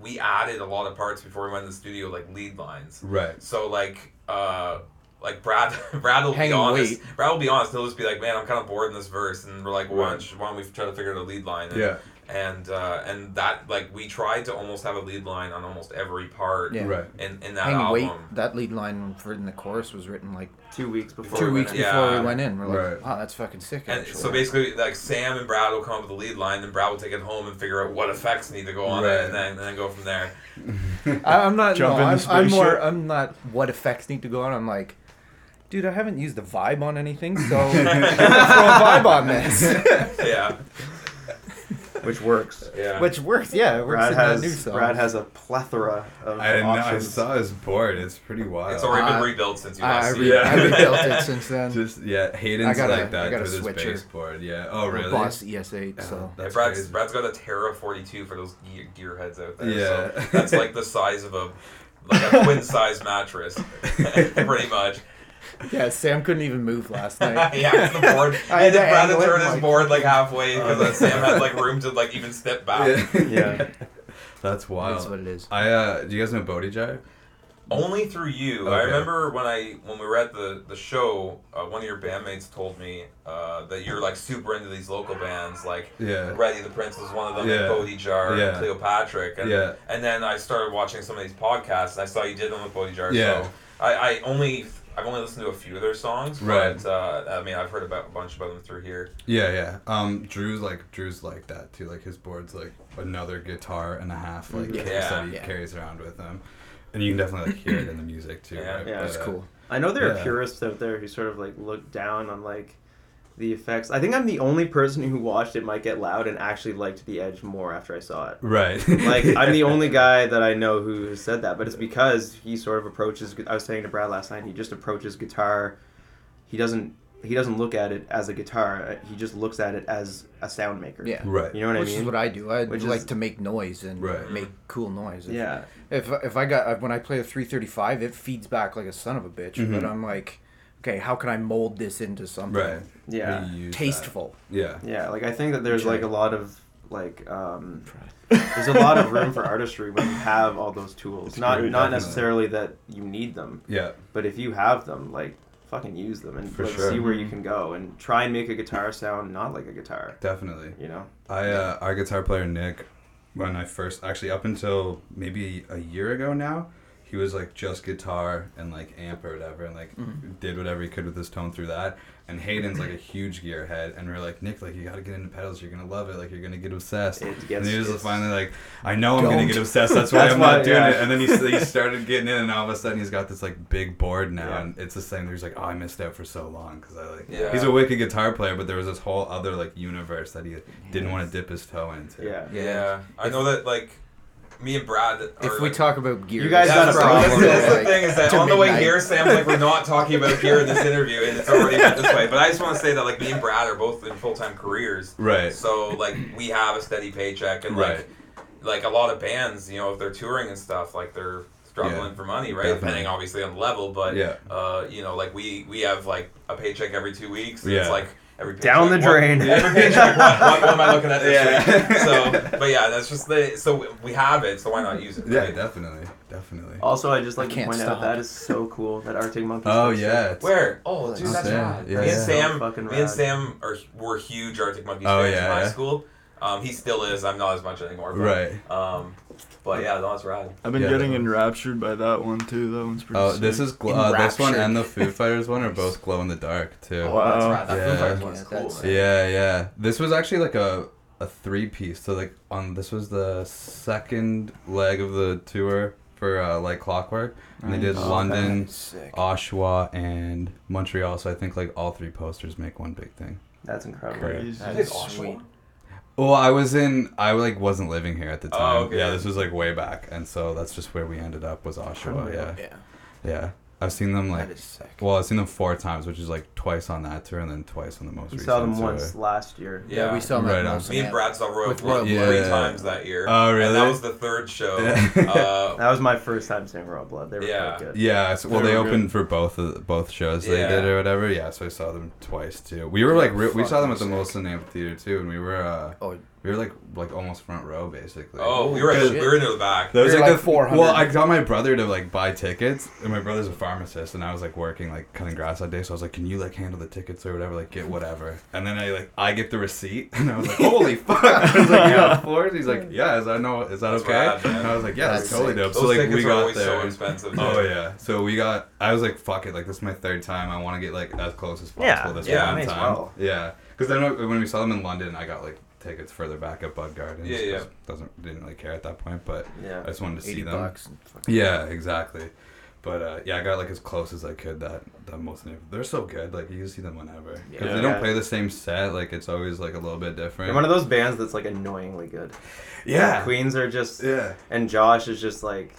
S4: we added a lot of parts before we went in the studio, like lead lines.
S1: right.
S4: So like, uh, like Brad, Brad will
S6: Hang
S4: be honest.
S6: wait.
S4: Brad will be honest. He'll just be like, "Man, I'm kind of bored in this verse," and we're like, "Why
S2: Right.
S4: don't, you, why don't we try to figure out a lead line?" And,
S1: Yeah.
S4: And uh, and that like we tried to almost have a lead line on almost every part.
S6: Yeah.
S1: Right.
S4: In in that
S6: Hang and
S4: album.
S6: Wait, that lead line for in the chorus was written like
S2: Two weeks before.
S6: two
S4: we
S6: weeks
S4: went in.
S6: before
S4: Yeah.
S6: we went in. We're like,
S1: Right.
S6: wow, that's fucking sick.
S4: And
S6: actually.
S4: so basically, like Sam and Brad will come up with the lead line, then Brad will take it home and figure out what effects need to go on
S1: Right.
S4: it, and then and then go from there.
S6: I, I'm not.
S5: Jump
S6: no,
S5: in
S6: I'm,
S5: the
S6: I'm more. I'm not. What effects need to go on? I'm like, dude, I haven't used the vibe on anything, so I'm gonna throw a vibe on this,
S4: Yeah,
S2: which works.
S4: yeah.
S6: which works. Yeah, it works
S2: Brad
S6: in
S2: has
S6: new song.
S2: Brad has a plethora of
S1: I didn't know. I
S2: options.
S1: saw his board. It's pretty wild.
S4: it's already been
S6: Uh,
S4: rebuilt since you
S6: I,
S4: last
S6: I,
S4: seen
S6: re-
S4: it.
S6: I rebuilt it since then.
S1: Just yeah, Hayden's
S6: I got a-
S1: like
S6: I
S1: that
S6: got a
S1: with his
S6: switcher.
S1: baseboard. Yeah. Oh
S6: I'm a
S1: really?
S6: Boss ES8.
S1: Oh,
S6: So
S1: that's
S4: Brad's,
S1: crazy.
S4: Brad's got a Terra 42 for those gear, gearheads out there.
S1: Yeah.
S4: So that's like the size of a like a twin size mattress, pretty much.
S6: yeah, Sam couldn't even move last night.
S4: yeah, the board.
S6: I
S4: I
S6: had
S4: had
S6: to
S4: Brad to
S6: angle it,
S4: turn his
S6: like-
S4: board like halfway because then Sam had like room to like even step back.
S1: Yeah.
S2: Yeah.
S1: That's wild.
S6: That's what it is.
S1: I uh, do you guys know Bodhi Jive?
S4: Only through you. I remember when I when we were at the the show, uh, one of your bandmates told me uh, that you're like super into these local bands, like
S1: Yeah.
S4: Ready the Prince was one of them,
S1: Yeah.
S4: and Bodie Jar,
S1: Yeah.
S4: and Cleopatra, and
S1: Yeah.
S4: and then I started watching some of these podcasts, and I saw you did them with Bodie Jar.
S1: Yeah.
S4: So I, I only I've only listened to a few of their songs,
S1: Right.
S4: but uh, I mean I've heard about a bunch about them through here.
S1: Yeah, yeah. Um, Drew's like Drew's like that too. Like his board's like another guitar and a half like
S2: Mhm.
S1: case
S4: Yeah.
S1: that he
S6: Yeah.
S1: carries around with him, and you can definitely like hear it in the music too.
S4: Yeah.
S1: right?
S2: Yeah,
S1: But,
S6: That's
S1: uh,
S6: cool.
S2: I know there are
S1: Yeah.
S2: purists out there who sort of like look down on like the effects. I think I'm the only person who watched it might get loud and actually liked the Edge more after I saw it.
S1: Right.
S2: Like I'm the only guy that I know who has said that, but it's because he sort of approaches. I was saying to Brad last night, he just approaches guitar. He doesn't. He doesn't look at it as a guitar. He just looks at it as a sound maker.
S6: Yeah.
S1: Right.
S2: You know what
S6: Which
S2: I mean?
S6: Which is what I do. I
S2: Which
S6: like
S2: is-
S6: to make noise and
S1: Right.
S6: make cool noise. If,
S2: yeah.
S6: If if I got when I play a 335, it feeds back like a son of a bitch. But
S1: Mhm.
S6: I'm like, okay, how can I mold this into something
S1: Right.
S2: Yeah.
S1: How you use that.
S6: tasteful?
S1: Yeah.
S2: Yeah. Like I think that there's
S6: Which
S2: like a lot of like um, there's a lot of room for artistry when you have all those tools. Not
S1: True,
S2: not
S1: definitely.
S2: necessarily that you need them,
S1: Yeah.
S2: but if you have them, like fucking use them and
S1: For
S2: like,
S1: sure.
S2: see where you can go and try and make a guitar sound not like a guitar.
S1: Definitely.
S2: You know.
S1: I uh, our guitar player Nick, when I first actually up until maybe a year ago now, he was like just guitar and like amp or whatever, and like mm-hmm. did whatever he could with his tone through that. And Hayden's like a huge gearhead, and we are like Nick, like you got to get into pedals. You're gonna love it. Like you're gonna get obsessed.
S2: It
S1: and he was
S2: it's-
S1: finally like, I know I'm gonna get obsessed. That's why
S2: That's
S1: I'm
S2: why-
S1: not doing
S2: yeah.
S1: it. And then he he started getting in, and all of a sudden he's got this like big board now,
S2: Yeah.
S1: and it's the same. He's like, oh, I missed out for so long because I like.
S4: Yeah.
S1: He's a wicked guitar player, but there was this whole other like universe that he didn't want to dip his toe into.
S2: Yeah.
S4: Yeah, I know that like me and Brad. Are,
S6: If we
S4: like,
S6: talk about gear,
S2: You guys
S4: Yeah,
S2: got a
S4: that's,
S2: problem.
S4: that's, that's the
S6: Like,
S4: thing is that
S6: to
S4: on the way
S6: midnight.
S4: here, Sam's like, we're not talking about gear in this interview, and it's already went this way. But I just want to say that like me and Brad are both in full time careers,
S1: Right.
S4: so like we have a steady paycheck, and like
S1: Right.
S4: like a lot of bands, you know, if they're touring and stuff, like they're struggling
S1: Yeah,
S4: for money, right?
S1: definitely.
S4: Depending obviously on the level, but
S1: Yeah.
S4: uh, you know, like we we have like a paycheck every two weeks. and
S1: Yeah.
S4: It's like every
S2: Down
S4: paycheck,
S2: the
S4: what-
S2: drain.
S4: every paycheck. What, what, what am I looking at this
S1: Yeah.
S4: week? So, but yeah, that's just the so we have it, so why not use it?
S1: Yeah,
S4: right?
S1: definitely, definitely.
S2: Also, I just like
S6: I
S2: to point
S6: stop.
S2: out that is so cool that Arctic Monkeys.
S1: Oh yeah. it's-
S4: Where? Oh, dude, that's
S1: Sam.
S4: rad.
S1: Yeah,
S4: me and
S1: yeah.
S4: Sam,
S2: Fucking
S4: me and. Sam are were huge Arctic Monkeys
S1: Oh,
S4: fans
S1: yeah,
S4: in high
S1: yeah.
S4: school. Um, he still is. I'm not as much anymore. But,
S1: Right.
S4: Um, but yeah, that was rad.
S5: I've been
S1: Yeah.
S5: getting enraptured by that one too. That one's pretty.
S1: Oh,
S5: sick.
S1: this is gl- uh, this one and the Foo Fighters one are both glow in the dark too.
S5: Wow.
S4: that's rad. That
S1: Yeah.
S4: Foo Fighters one's
S6: Yeah,
S4: cool. man.
S1: Yeah, yeah. This was actually like a a three piece. So like on this was the second leg of the tour for uh, like Clockwork, and they did
S5: Nice.
S1: London,
S6: Sick.
S1: Oshawa, and Montreal. So I think like all three posters make one big thing.
S2: That's incredible.
S5: Crazy.
S6: That
S4: You
S6: is
S4: Oshawa?
S6: Sweet.
S1: Well, I was in. I like wasn't living here at the
S4: Oh,
S1: time.
S4: okay.
S1: Yeah, this was like way back, and so that's just where we ended up was Oshawa. Yeah,
S6: Yeah,
S1: yeah. I've seen them like
S6: that is sick.
S1: Well, I've seen them four times, which is like twice on that tour and then twice on the most recent tour.
S2: We
S1: recent
S2: saw them
S1: tour.
S2: once last year.
S6: yeah,
S4: Yeah.
S6: we saw them
S1: Right
S6: at
S1: on.
S4: Me and Brad saw Royal Blood
S6: Royal
S4: three
S1: Blood.
S4: times that year.
S1: Oh,
S4: And
S1: really?
S4: that was the third show.
S1: Yeah.
S4: uh,
S2: That was my first time seeing Royal Blood. They were
S4: Yeah.
S2: quite good.
S1: Yeah, so, well,
S5: They
S1: they opened
S5: good.
S1: for both of both shows
S4: yeah.
S1: they did or whatever. Yeah, so I saw them twice too. We were like, re- we saw them at the
S6: Fucking
S1: Molson Amphitheater too, and we were uh,
S6: Oh,
S1: we were like like almost front row basically.
S4: oh, we were
S6: Shit.
S4: we were near the back.
S1: There was
S6: We were
S1: like,
S6: like
S1: a
S6: 400.
S1: Well, I got my brother to like buy tickets, and my brother's a pharmacist, and I was like working like cutting grass that day, so I was like, "Can you like handle the tickets or whatever? Like get whatever." And then I like I get the receipt, and I was like, "Holy fuck!" I was like, "You got floors?" He's like, "Yeah, is that no? Is that
S4: That's
S1: okay?"
S4: rad,
S1: and I was like, "Yeah, that's,
S6: That's
S1: totally
S6: sick.
S1: dope."
S4: Those
S1: So like
S4: tickets
S1: we
S4: are
S1: got
S4: always
S1: there.
S4: so expensive.
S1: Oh yeah, so we got. I was like, "Fuck it!" Like this is my third time. I want to get like as close as possible
S2: Yeah,
S1: this
S4: yeah,
S1: one
S2: may
S1: time.
S2: well.
S1: Yeah, because then when when we saw them in London, I got like tickets further back at Bud Gardens.
S4: Yeah, yeah.
S1: 'cause Doesn't didn't really care at that point, but
S2: yeah.
S1: I just wanted to see them.
S6: bucks. and
S1: Yeah, exactly. But uh, yeah, I got like as close as I could. That that most of they're so good. Like you can see them whenever because
S5: Yeah.
S1: they don't play the same set. Like it's always like a little bit different.
S2: They're one of those bands that's like annoyingly good.
S1: yeah,
S2: Queens are just,
S1: yeah,
S2: and Josh is just like,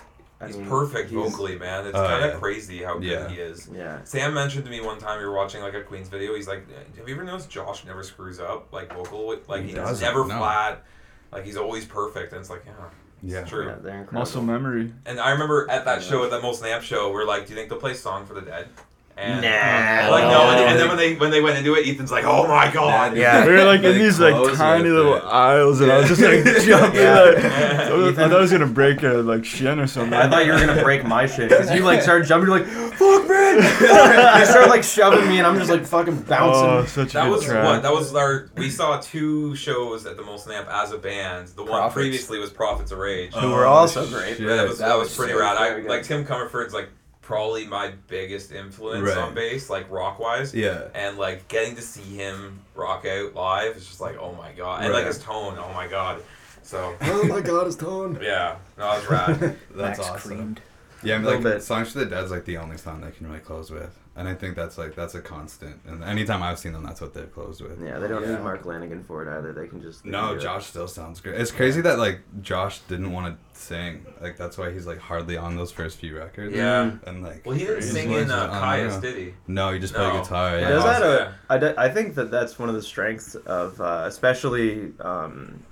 S2: I
S4: He's
S2: mean,
S4: perfect
S2: he's-
S4: vocally, man. It's
S1: Oh,
S4: kind of
S1: yeah.
S4: crazy how good
S1: Yeah.
S4: he is.
S2: Yeah.
S4: Sam mentioned to me one time we were watching like a Queen's video. He's like, "Have you ever noticed Josh never screws up like vocal? Like
S1: He
S4: he's
S1: doesn't,
S4: never
S1: no.
S4: flat. Like he's always perfect." And it's like, yeah,
S1: yeah.
S4: true.
S2: Yeah.
S5: Muscle memory.
S4: And I remember at that show, at that Molson Amp show, we are like, "Do you think they'll play "Song for the Dead"? And,
S2: Nah.
S4: Um, like no, and, and then when they when they went into it, Ethan's like, "Oh my god!"
S2: Yeah.
S5: We were like in these like tiny little
S1: it.
S5: aisles, and I was just like jumping.
S2: Yeah.
S5: Like, I, was- I thought I was gonna break a like shin or something.
S2: I thought you were gonna break my shit because you like started jumping. You're like, "Fuck, man!" you started like shoving me, and I'm just like fucking bouncing.
S5: Oh, such a
S4: That
S5: good
S4: was
S5: track.
S4: what that was our. We saw two shows at the Molson Amp as a band. The one
S6: Prophets.
S4: previously was Prophets of Rage.
S2: Who were also oh, great.
S1: shit.
S4: that was that was
S2: was
S4: pretty rad. I like Tim Commerford's like probably my biggest influence
S1: Right.
S4: on bass, like rock wise.
S1: Yeah.
S4: And like getting to see him rock out live is just like oh my god, and like
S1: Right.
S4: his tone, oh my god. So
S2: Oh my god, his tone.
S4: yeah, no, that was rad.
S1: That's
S6: Max
S1: awesome.
S6: creamed.
S1: Yeah, I mean, like
S2: bit.
S1: "Songs for the Dead's like the only song they can really close with, and I think that's like that's a constant. And anytime I've seen them, that's what they've closed with.
S2: Yeah, they don't
S1: Yeah.
S2: need Mark Lanegan for it either. They can just. they
S1: No,
S2: can do it.
S1: Josh still sounds great. It's crazy that like Josh didn't want to sing. Like that's why he's like hardly on those first few records.
S4: Yeah.
S1: And like
S4: Well, he didn't sing in
S1: is
S4: uh, Kyuss,
S1: unreal.
S4: did he?
S1: No, he just
S4: No.
S1: played guitar.
S2: He
S1: Yeah.
S2: does that.
S4: Yeah.
S2: Uh, I, d- I think that that's one of the strengths of, uh, especially um,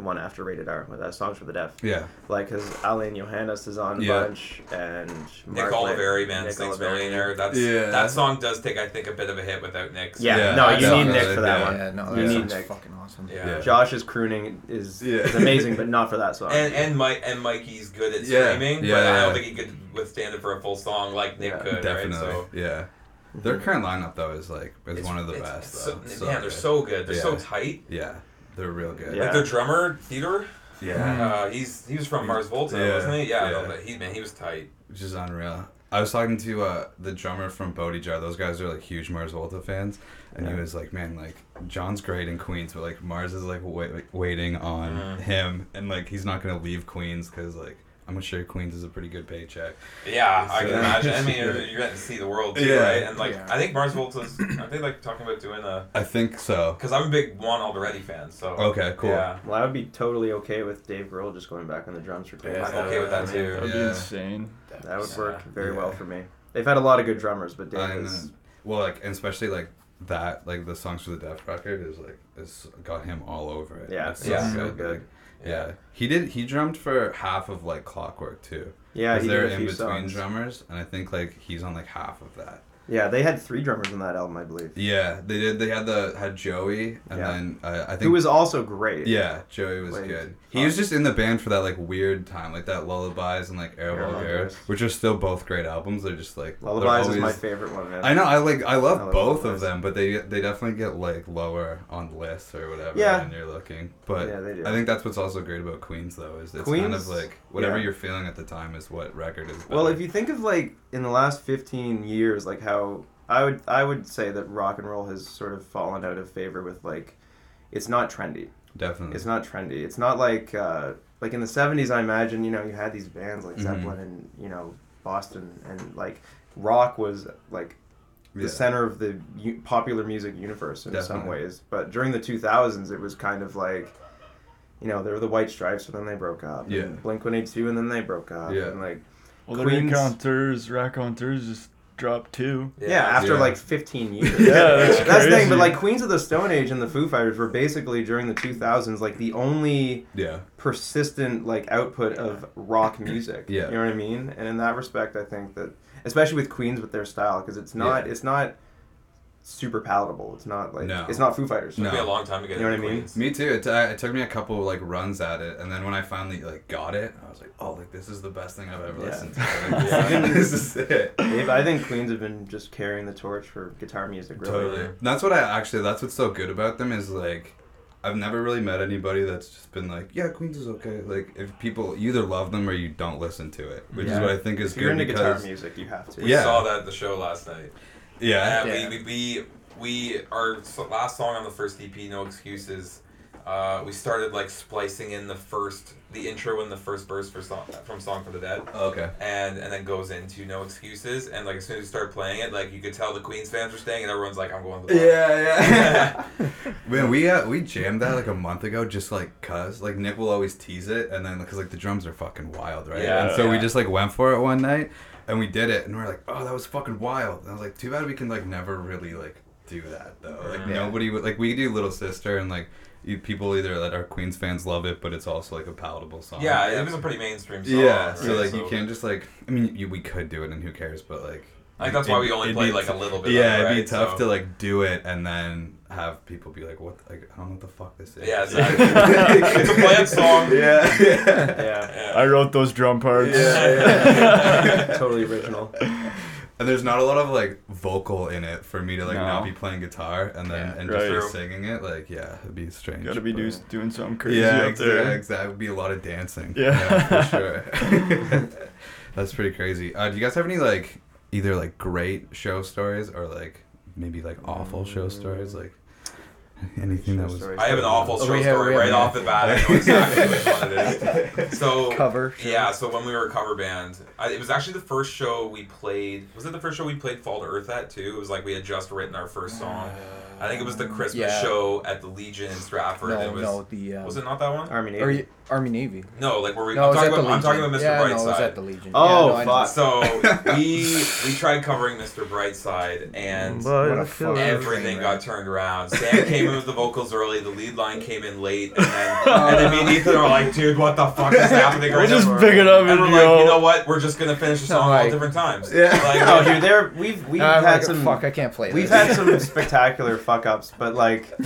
S2: the one after Rated R with uh, Songs for the Deaf.
S1: Yeah.
S2: Like, because Alain Johannes is on a
S1: Yeah.
S2: bunch, and
S4: Nick
S2: Mark Lan-
S4: Oliveri, man,
S2: Nick
S4: Sings
S2: Oliveri.
S4: Millionaire. That's
S1: Yeah.
S4: that song does take, I think, a bit of a hit without Nick.
S2: Yeah,
S1: Yeah,
S2: no, you need Nick for that
S1: yeah.
S2: one.
S6: Yeah, no,
S2: You
S6: that
S2: need
S6: sounds
S2: Nick.
S6: fucking awesome.
S4: Yeah.
S1: Yeah.
S2: Josh's crooning is,
S1: Yeah.
S2: is amazing, but not for that song.
S4: And and Mike and Mikey's good at
S1: Yeah.
S4: screaming,
S1: Yeah,
S4: but I
S1: yeah.
S4: don't think he could withstand it for a full song like Nick
S2: Yeah.
S4: could,
S1: Definitely.
S4: right? So
S1: Yeah. Their current lineup though is like is
S4: it's-
S1: one of the
S4: it's-
S1: best.
S4: it's
S1: though.
S4: So,
S1: So
S4: man, they're
S1: good.
S4: so good. They're so
S1: Yeah.
S4: tight.
S1: Yeah. They're real good.
S2: Yeah.
S4: Like their drummer, Theodore,
S1: Yeah.
S4: uh, he's he was from Mars Volta,
S1: Yeah.
S4: wasn't he? Yeah,
S1: Yeah.
S4: No, he man, he was tight.
S1: Which is unreal. I was talking to uh, the drummer from Bodhi Jar. Those guys are like huge Mars Volta fans, and he was like, "Man, like John's great in Queens, but like Mars is like wait, like, waiting on
S4: Mhm.
S1: him, and like he's not gonna leave Queens because like I'm sure Queens is a pretty good paycheck."
S4: Yeah, I can imagine. I mean, you're, you're getting to see the world too,
S1: Yeah.
S4: right? And like,
S6: Yeah.
S4: I think Mars Volta's. Are they like talking about doing a?
S1: I think so.
S4: Because I'm a big Juan Alderete fan, so.
S1: Okay, cool.
S4: Yeah.
S2: well, I would be totally okay with Dave Grohl just going back on the drums for two
S1: Yeah,
S2: years.
S4: I'm okay with that too.
S5: That'd be insane.
S2: That would
S4: Yeah.
S2: work very well for me. They've had a lot of good drummers, but Dave
S1: I
S2: is.
S1: Well, like and especially like that, like the songs for the Deaf record is like it's got him all over it.
S2: Yeah,
S1: It's
S4: yeah.
S2: so
S1: good.
S2: good.
S1: Yeah, he did. He drummed for half of like Clockwork too.
S2: Yeah, he
S1: they're
S2: did a
S1: in
S2: few
S1: between
S2: songs.
S1: drummers, and I think like he's on like half of that.
S2: Yeah, they had three drummers on that album, I believe.
S1: Yeah, they did. They had the had Joey, and
S2: Yeah.
S1: then uh, I think
S2: Who was also great.
S1: yeah, Joey was
S2: Like,
S1: good. He was just in the band for that like weird time, like that Lullabies and like
S2: Era
S1: Era
S2: Vulgaris,
S1: which are still both great albums. They're just like
S2: Lullabies is my favorite one. Man.
S1: I know. I like. I love
S2: I love
S1: both of them, but they they definitely get like lower on lists or whatever
S2: Yeah.
S1: when you're looking. But
S2: Yeah, they do.
S1: I think that's what's also great about Queens though is it's kind of like whatever
S2: yeah.
S1: you're feeling at the time is what record is.
S2: Well, if you think of like in the last 15 years, like how I would I would say that rock and roll has sort of fallen out of favor with like it's not trendy.
S1: definitely,
S2: It's not trendy. It's not like uh, like in the 70s. I imagine you know you had these bands like
S1: Mhm.
S2: Zeppelin and you know Boston and like rock was like the
S1: Yeah.
S2: center of the u- popular music universe in some ways. But during the 2000s, it was kind of like, you know, there were the White Stripes, and then they broke up.
S1: Yeah.
S2: Blink 182, and then they broke up.
S1: Yeah.
S2: And like,
S5: Well, the
S2: Queens-
S5: Raconteurs, Raconteurs just dropped too.
S2: yeah, after
S1: Yeah.
S2: like 15 years.
S5: Yeah, that's
S2: the thing.
S5: crazy.
S2: But like Queens of the Stone Age and the Foo Fighters were basically during the 2000s like the only
S1: yeah,
S2: persistent like output of rock music.
S1: Yeah.
S2: You know what I mean? And in that respect, I think that especially with Queens with their style because it's not
S1: Yeah.
S2: it's not super palatable. It's not like
S1: No.
S2: it's not Foo Fighters.
S1: No.
S4: Took me a long time to get it.
S2: You know what I mean?
S4: Queens.
S1: me too. It, uh, it took me a couple like runs at it, and then when I finally like got it, I was like, oh, like this is the best thing I've ever
S2: Yeah.
S1: listened to. Like, this is it.
S2: Dave, I think Queens have been just carrying the torch for guitar music. Really.
S1: Totally. That's what I actually. That's what's so good about them is like, I've never really met anybody that's just been like, yeah, Queens is okay. Like if people you either love them or you don't listen to it, which is what I think is
S2: If you're
S1: good
S2: into guitar
S1: because
S2: music, you have to.
S4: We
S1: Yeah.
S4: saw that at the show last night.
S1: Yeah,
S4: And
S6: Yeah.
S4: we, we, we, we, our last song on the first EP, No Excuses, uh, we started like splicing in the first, the intro and the first verse for song, from Song for the Dead.
S1: okay.
S4: And and then goes into No Excuses. And like as soon as we started playing it, like you could tell the Queens fans were staying and everyone's like, I'm going to the bar.
S1: Yeah, yeah. Man, we uh, we jammed that like a month ago, just like cause like Nick will always tease it, and then because like the drums are fucking wild, right?
S4: Yeah.
S1: and so we just like went for it one night, and we did it, and we are like, oh, that was fucking wild. And I was like, too bad we can like never really like do that though. Like
S4: Yeah.
S1: nobody would like we do Little Sister, and like you, people either that are Queens fans love it, but it's also like a palatable song.
S4: Yeah, it was a pretty mainstream song.
S1: yeah.
S4: right?
S1: So like you can't just like I mean you, we could do it, and who cares? But like
S4: I think that's why we only
S1: it'd
S4: played
S1: be
S4: like a little bit.
S1: Yeah,
S4: of it,
S1: it'd be tough
S4: So-
S1: to like do it and then have people be like, "What? Like, I don't know what the fuck this is."
S4: Yeah, exactly. it's a planned song.
S1: yeah, yeah.
S2: Yeah.
S4: Yeah.
S5: I wrote those drum parts. Yeah.
S2: Totally original.
S1: And there's not a lot of like vocal in it for me to like
S5: No.
S1: not be playing guitar and then
S6: Yeah.
S1: and just
S5: Right.
S1: like singing it. Like, yeah, it'd be strange.
S5: Gotta be
S1: but-
S5: do, doing something crazy
S1: yeah,
S5: up
S1: ex-
S5: there.
S1: yeah, exactly. Would be a lot of dancing.
S5: Yeah.
S1: for sure. That's pretty crazy. Uh, do you guys have any like either like great show stories or like maybe like awful show stories? Like anything
S2: Show
S1: that was.
S2: stories.
S4: I have an awful
S6: Oh,
S4: show
S6: we have-
S4: story
S6: we have
S4: right
S6: an
S4: off the bat. I know exactly which one it is. So
S6: Cover.
S4: Yeah, so when we were a cover band, I, it was actually the first show we played. Was it the first show we played Fall to Earth at too? It was like we had just written our first song. I think it was the Christmas
S6: Yeah.
S4: show at the Legion in Stratford.
S6: No,
S4: it was,
S6: no, the um,
S4: Was it not that one?
S2: Army Navy.
S6: or Army Navy.
S4: No, like where we.
S6: No,
S4: I'm, talking about, I'm talking about Mr.
S6: Yeah, no, it was
S4: Brightside.
S6: at the Legion.
S2: Oh,
S6: yeah, no,
S2: fuck.
S4: So we we tried covering Mr. Brightside and
S6: What
S4: everything got turned around. Sam came in with the vocals early. The lead line came in late, and then and then me and Ethan are like, "Dude, what the fuck is happening right
S5: We'll just
S4: now?"
S5: pick it up
S4: And
S5: and
S4: we're
S5: go.
S4: like, you know what? We're just gonna finish the
S6: No,
S4: song all different times.
S1: Yeah.
S4: Like,
S2: Oh, dude, there we've we've had some
S6: fuck, I can't play
S2: We've had some spectacular fuck ups, but like,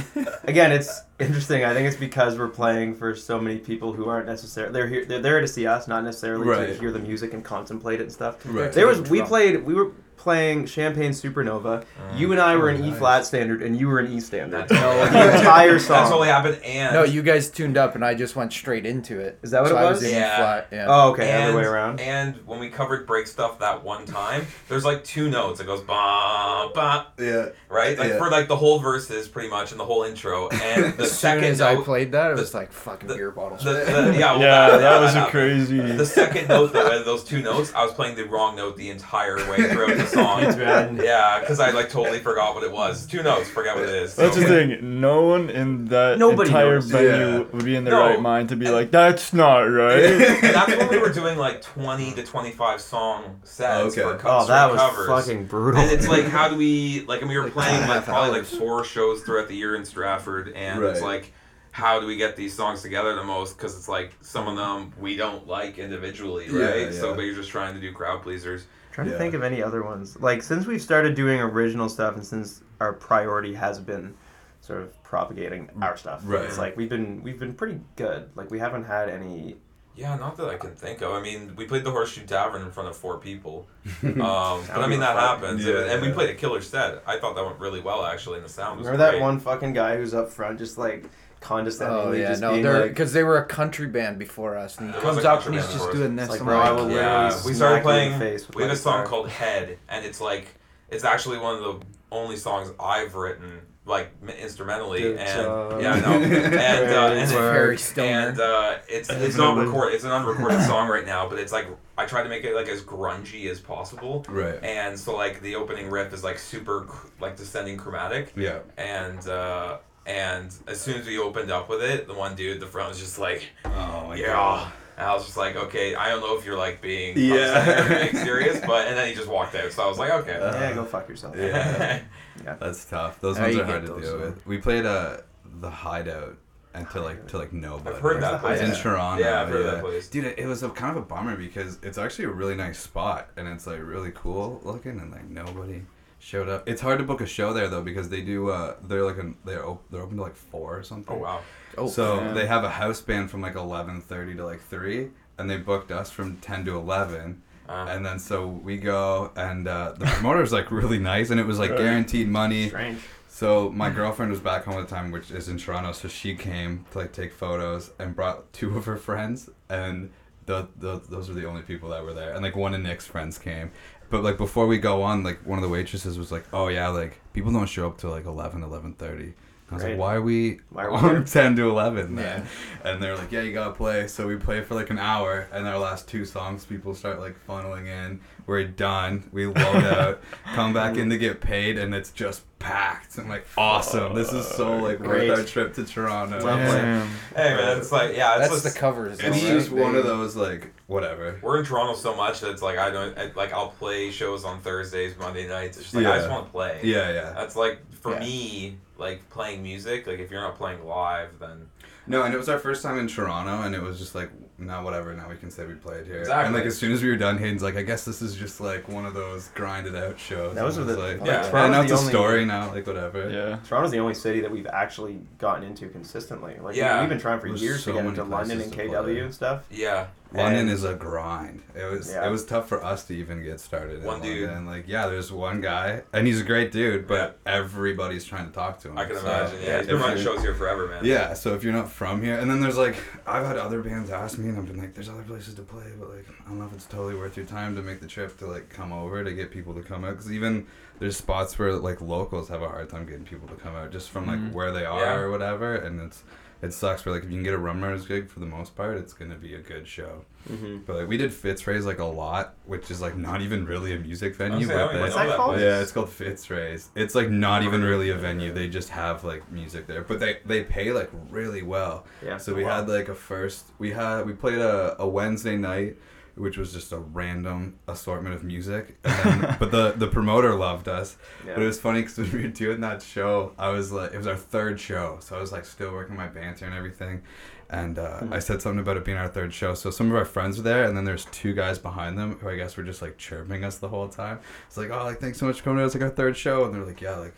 S2: again, it's interesting. I think it's because we're playing for so many people who aren't necessarily they're here. They're there to see us, not necessarily to hear the music and contemplate it and stuff.
S1: Right.
S2: There was we played we were playing Champagne Supernova. Uh, you and I were in oh,
S1: E
S2: flat standard, and you were in E standard.
S4: That's
S6: No,
S2: the entire song.
S4: That's totally happened. And
S6: No, you guys tuned up and I just went straight into it.
S2: Is that what
S6: so
S2: it
S6: I
S2: was?
S6: was in
S4: Yeah.
S6: E flat. Yeah.
S2: Oh, okay,
S4: and,
S2: other way around.
S4: And when we covered break stuff that one time, there's like two notes. It goes ba ba,
S1: Yeah.
S4: right? Like
S1: Yeah.
S4: for like the whole verses, pretty much, and the whole intro. And the
S6: as soon
S4: second
S6: as I played that, it
S4: the-
S6: was like fucking
S4: the-
S6: beer bottles.
S4: the, the, yeah, well,
S5: yeah,
S4: that,
S5: that was a crazy.
S4: The second note, though, of those two notes, I was playing the wrong note the entire way throughout the song. yeah, because I like totally forgot what it was. Two notes, forget what it is.
S5: That's
S4: So-
S5: the thing. No one in that
S2: Nobody
S5: entire
S2: knows.
S5: venue
S1: Yeah.
S5: would be in their
S4: No.
S5: right mind to be like, "That's not right."
S4: And that's when we were doing like 20 to 25 song sets
S1: Okay.
S4: for co-
S2: Oh, that
S4: straight
S2: was
S4: covers.
S2: fucking brutal.
S4: And it's like, how do we like? And we were playing like
S6: half
S4: probably like
S6: hours.
S4: four shows throughout the year in Stratford, and it's
S1: Right.
S4: like, how do we get these songs together the most? Because it's like some of them we don't like individually,
S1: Yeah,
S4: right? So,
S1: yeah.
S4: but you're just trying to do crowd pleasers.
S2: Trying
S1: Yeah.
S2: to think of any other ones. Like since we've started doing original stuff, and since our priority has been sort of propagating our stuff,
S1: Right.
S2: It's like we've been we've been pretty good. Like we haven't had any.
S4: Yeah, not that I can think of. I mean, we played the Horseshoe Tavern in front of four people, um, but I mean that happens.
S1: Yeah,
S4: and we played a killer set. I thought that went really well actually, and the sound was
S2: Remember that one fucking guy who's up front, just like condescendingly,
S6: Oh yeah,
S2: just
S6: no, they're
S2: like,
S6: because they were a country band before us, and he comes
S4: a
S6: up and he's just doing this.
S2: Like,
S6: I'm
S2: bro, I will
S4: Yeah,
S2: literally
S4: we started playing.
S2: face
S4: We have a song called Head, and it's like it's actually one of the only songs I've written like instrumentally,
S2: Good
S4: and
S2: job.
S4: yeah, no, and uh,
S2: Great
S4: and,
S2: work.
S6: Harry
S4: and uh, it's it's not recorded. It's an unrecorded song right now, but it's like I tried to make it like as grungy as possible,
S1: Right.
S4: and so like the opening riff is like super like descending chromatic,
S1: Yeah.
S4: and. uh and as soon as we opened up with it, the one dude the front was just like,
S1: Oh my
S4: yeah.
S1: god.
S4: And I was just like, okay, I don't know if you're like being
S1: Yeah.
S4: being serious, but and then he just walked out. So I was like, okay.
S1: Uh,
S2: yeah, go fuck yourself.
S1: Yeah. That's tough. Those
S6: How
S1: ones are hard to deal
S6: though?
S1: with. We played uh the hideout and to like to like nobody.
S4: I've heard that
S1: It's in
S4: place.
S1: Toronto.
S4: Yeah, I've heard that place.
S1: Dude, it, it was a kind of a bummer because it's actually a really nice spot and it's like really cool looking and like nobody showed up. It's hard to book a show there though because they do uh they're like an, they're op- they're open to like 4 or something.
S4: oh wow.
S6: oh,
S1: So
S5: yeah.
S1: they have a house band from like 11:30 to like 3 and they booked us from 10 to 11
S4: Uh,
S1: and then so we go and uh, the promoter's like really nice and it was like
S5: Right.
S1: guaranteed money
S2: Strange.
S1: so my girlfriend was back home at the time, which is in Toronto. So she came to like take photos and brought two of her friends, and the, the those were the only people that were there. And like one of Nick's friends came, but like before we go on, like one of the waitresses was like, "Oh yeah, like people don't show up till like 11, 11.30. I was
S2: Great.
S1: like, "Why are we
S2: Why are we
S1: on ten to 11 then?" And they're like, "Yeah, you gotta play." So we play for like an hour, and our last two songs, people start like funneling in. We're done. We load out, come back in to get paid, and it's just packed. I'm like, awesome. This is so like
S2: Great.
S1: worth our trip to Toronto.
S2: Well played.
S5: Damn.
S4: hey man, it's like yeah, it's
S6: that's the covers. though,
S1: It's
S6: right?
S1: just one of those like whatever.
S4: We're in Toronto so much that it's like I don't I, like I'll play shows on Thursdays, Monday nights. It's just like I just want to play.
S1: Yeah, yeah.
S4: That's like for
S6: Yeah.
S4: me, like playing music. Like if you're not playing live, then
S1: No, and it was our first time in Toronto, and it was just like, now whatever. Now we can say we played here.
S4: Exactly.
S1: And like as soon as we were done, Hayden's like, I guess this is just like one of those grinded out shows.
S2: That was
S1: It
S2: the-
S1: like,
S2: like,
S4: Yeah.
S1: and
S2: Toronto's
S1: now it's
S2: the
S1: a
S2: only-
S1: story now, like whatever.
S5: Yeah.
S2: Toronto's the only city that we've actually gotten into consistently. Like
S4: Yeah.
S2: we've been trying for
S1: There's
S2: years
S1: so
S2: to get into London and KW
S1: play.
S2: and stuff.
S4: Yeah.
S1: London
S2: And-
S1: is a grind. It was
S2: Yeah.
S1: it was tough for us to even get started. in
S4: One dude.
S1: London. like yeah, there's one guy, and he's a great dude, but everybody's trying to talk to him.
S4: I can
S1: So,
S4: imagine. Yeah, he's
S1: if
S4: been running shows here forever, man.
S1: Yeah, so if you're not from here, and then there's like, I've had other bands ask me, and I've been like, there's other places to play, but like, I don't know if it's totally worth your time to make the trip to like come over to get people to come out. Because even there's spots where like locals have a hard time getting people to come out just from like
S5: Mhm.
S1: where they are
S4: Yeah.
S1: or whatever, and it's it sucks. Where like if you can get a rum runners gig for the most part, it's gonna be a good show.
S2: Mm-hmm.
S1: But like we did Fitzrays like a lot, which is like not even really a music venue.
S4: Honestly,
S1: but
S2: What's that called?
S1: yeah, it's called Fitzrays. It's like not even really a venue. They just have like music there, but they they pay like really well.
S2: Yeah.
S1: So we
S4: Wow.
S1: had like a first. We had we played a, a Wednesday night, which was just a random assortment of music. Then, but the the promoter loved us.
S2: Yeah.
S1: But it was funny because when we were doing that show, I was like, it was our third show, so I was like still working my banter and everything. And uh,
S2: Mhm.
S1: I said something about it being our third show. So some of our friends were there, and then there's two guys behind them who I guess were just like chirping us the whole time. It's like, oh, like thanks so much for coming. to It's like our third show, and they're like, yeah, like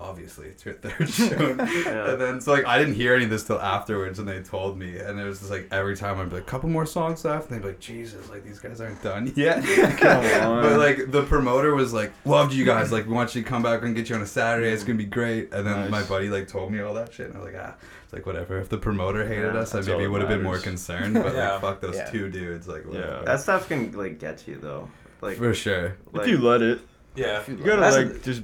S1: obviously it's your third show.
S2: Yeah.
S1: And then so like I didn't hear any of this till afterwards, and they told me, and it was just like every time I'd be like, couple more songs left, and they'd be like, Jesus, like these guys aren't done yet.
S5: Come on.
S1: but like the promoter was like, loved you guys, like we want you to come back and get you on a Saturday, it's gonna be great. And then
S5: Nice.
S1: my buddy like told me all that shit, and I was like, ah, it's like whatever. If the promoter hated
S2: Yeah,
S1: us, I maybe
S5: that
S1: would have been more concerned. But
S4: Yeah.
S1: like, fuck those
S6: Yeah.
S1: two dudes, like whatever.
S5: Yeah.
S2: That stuff can like get you though. Like,
S1: for sure.
S2: like,
S5: if you let it,
S4: Yeah.
S6: If you
S5: you gotta
S2: That's-
S5: like just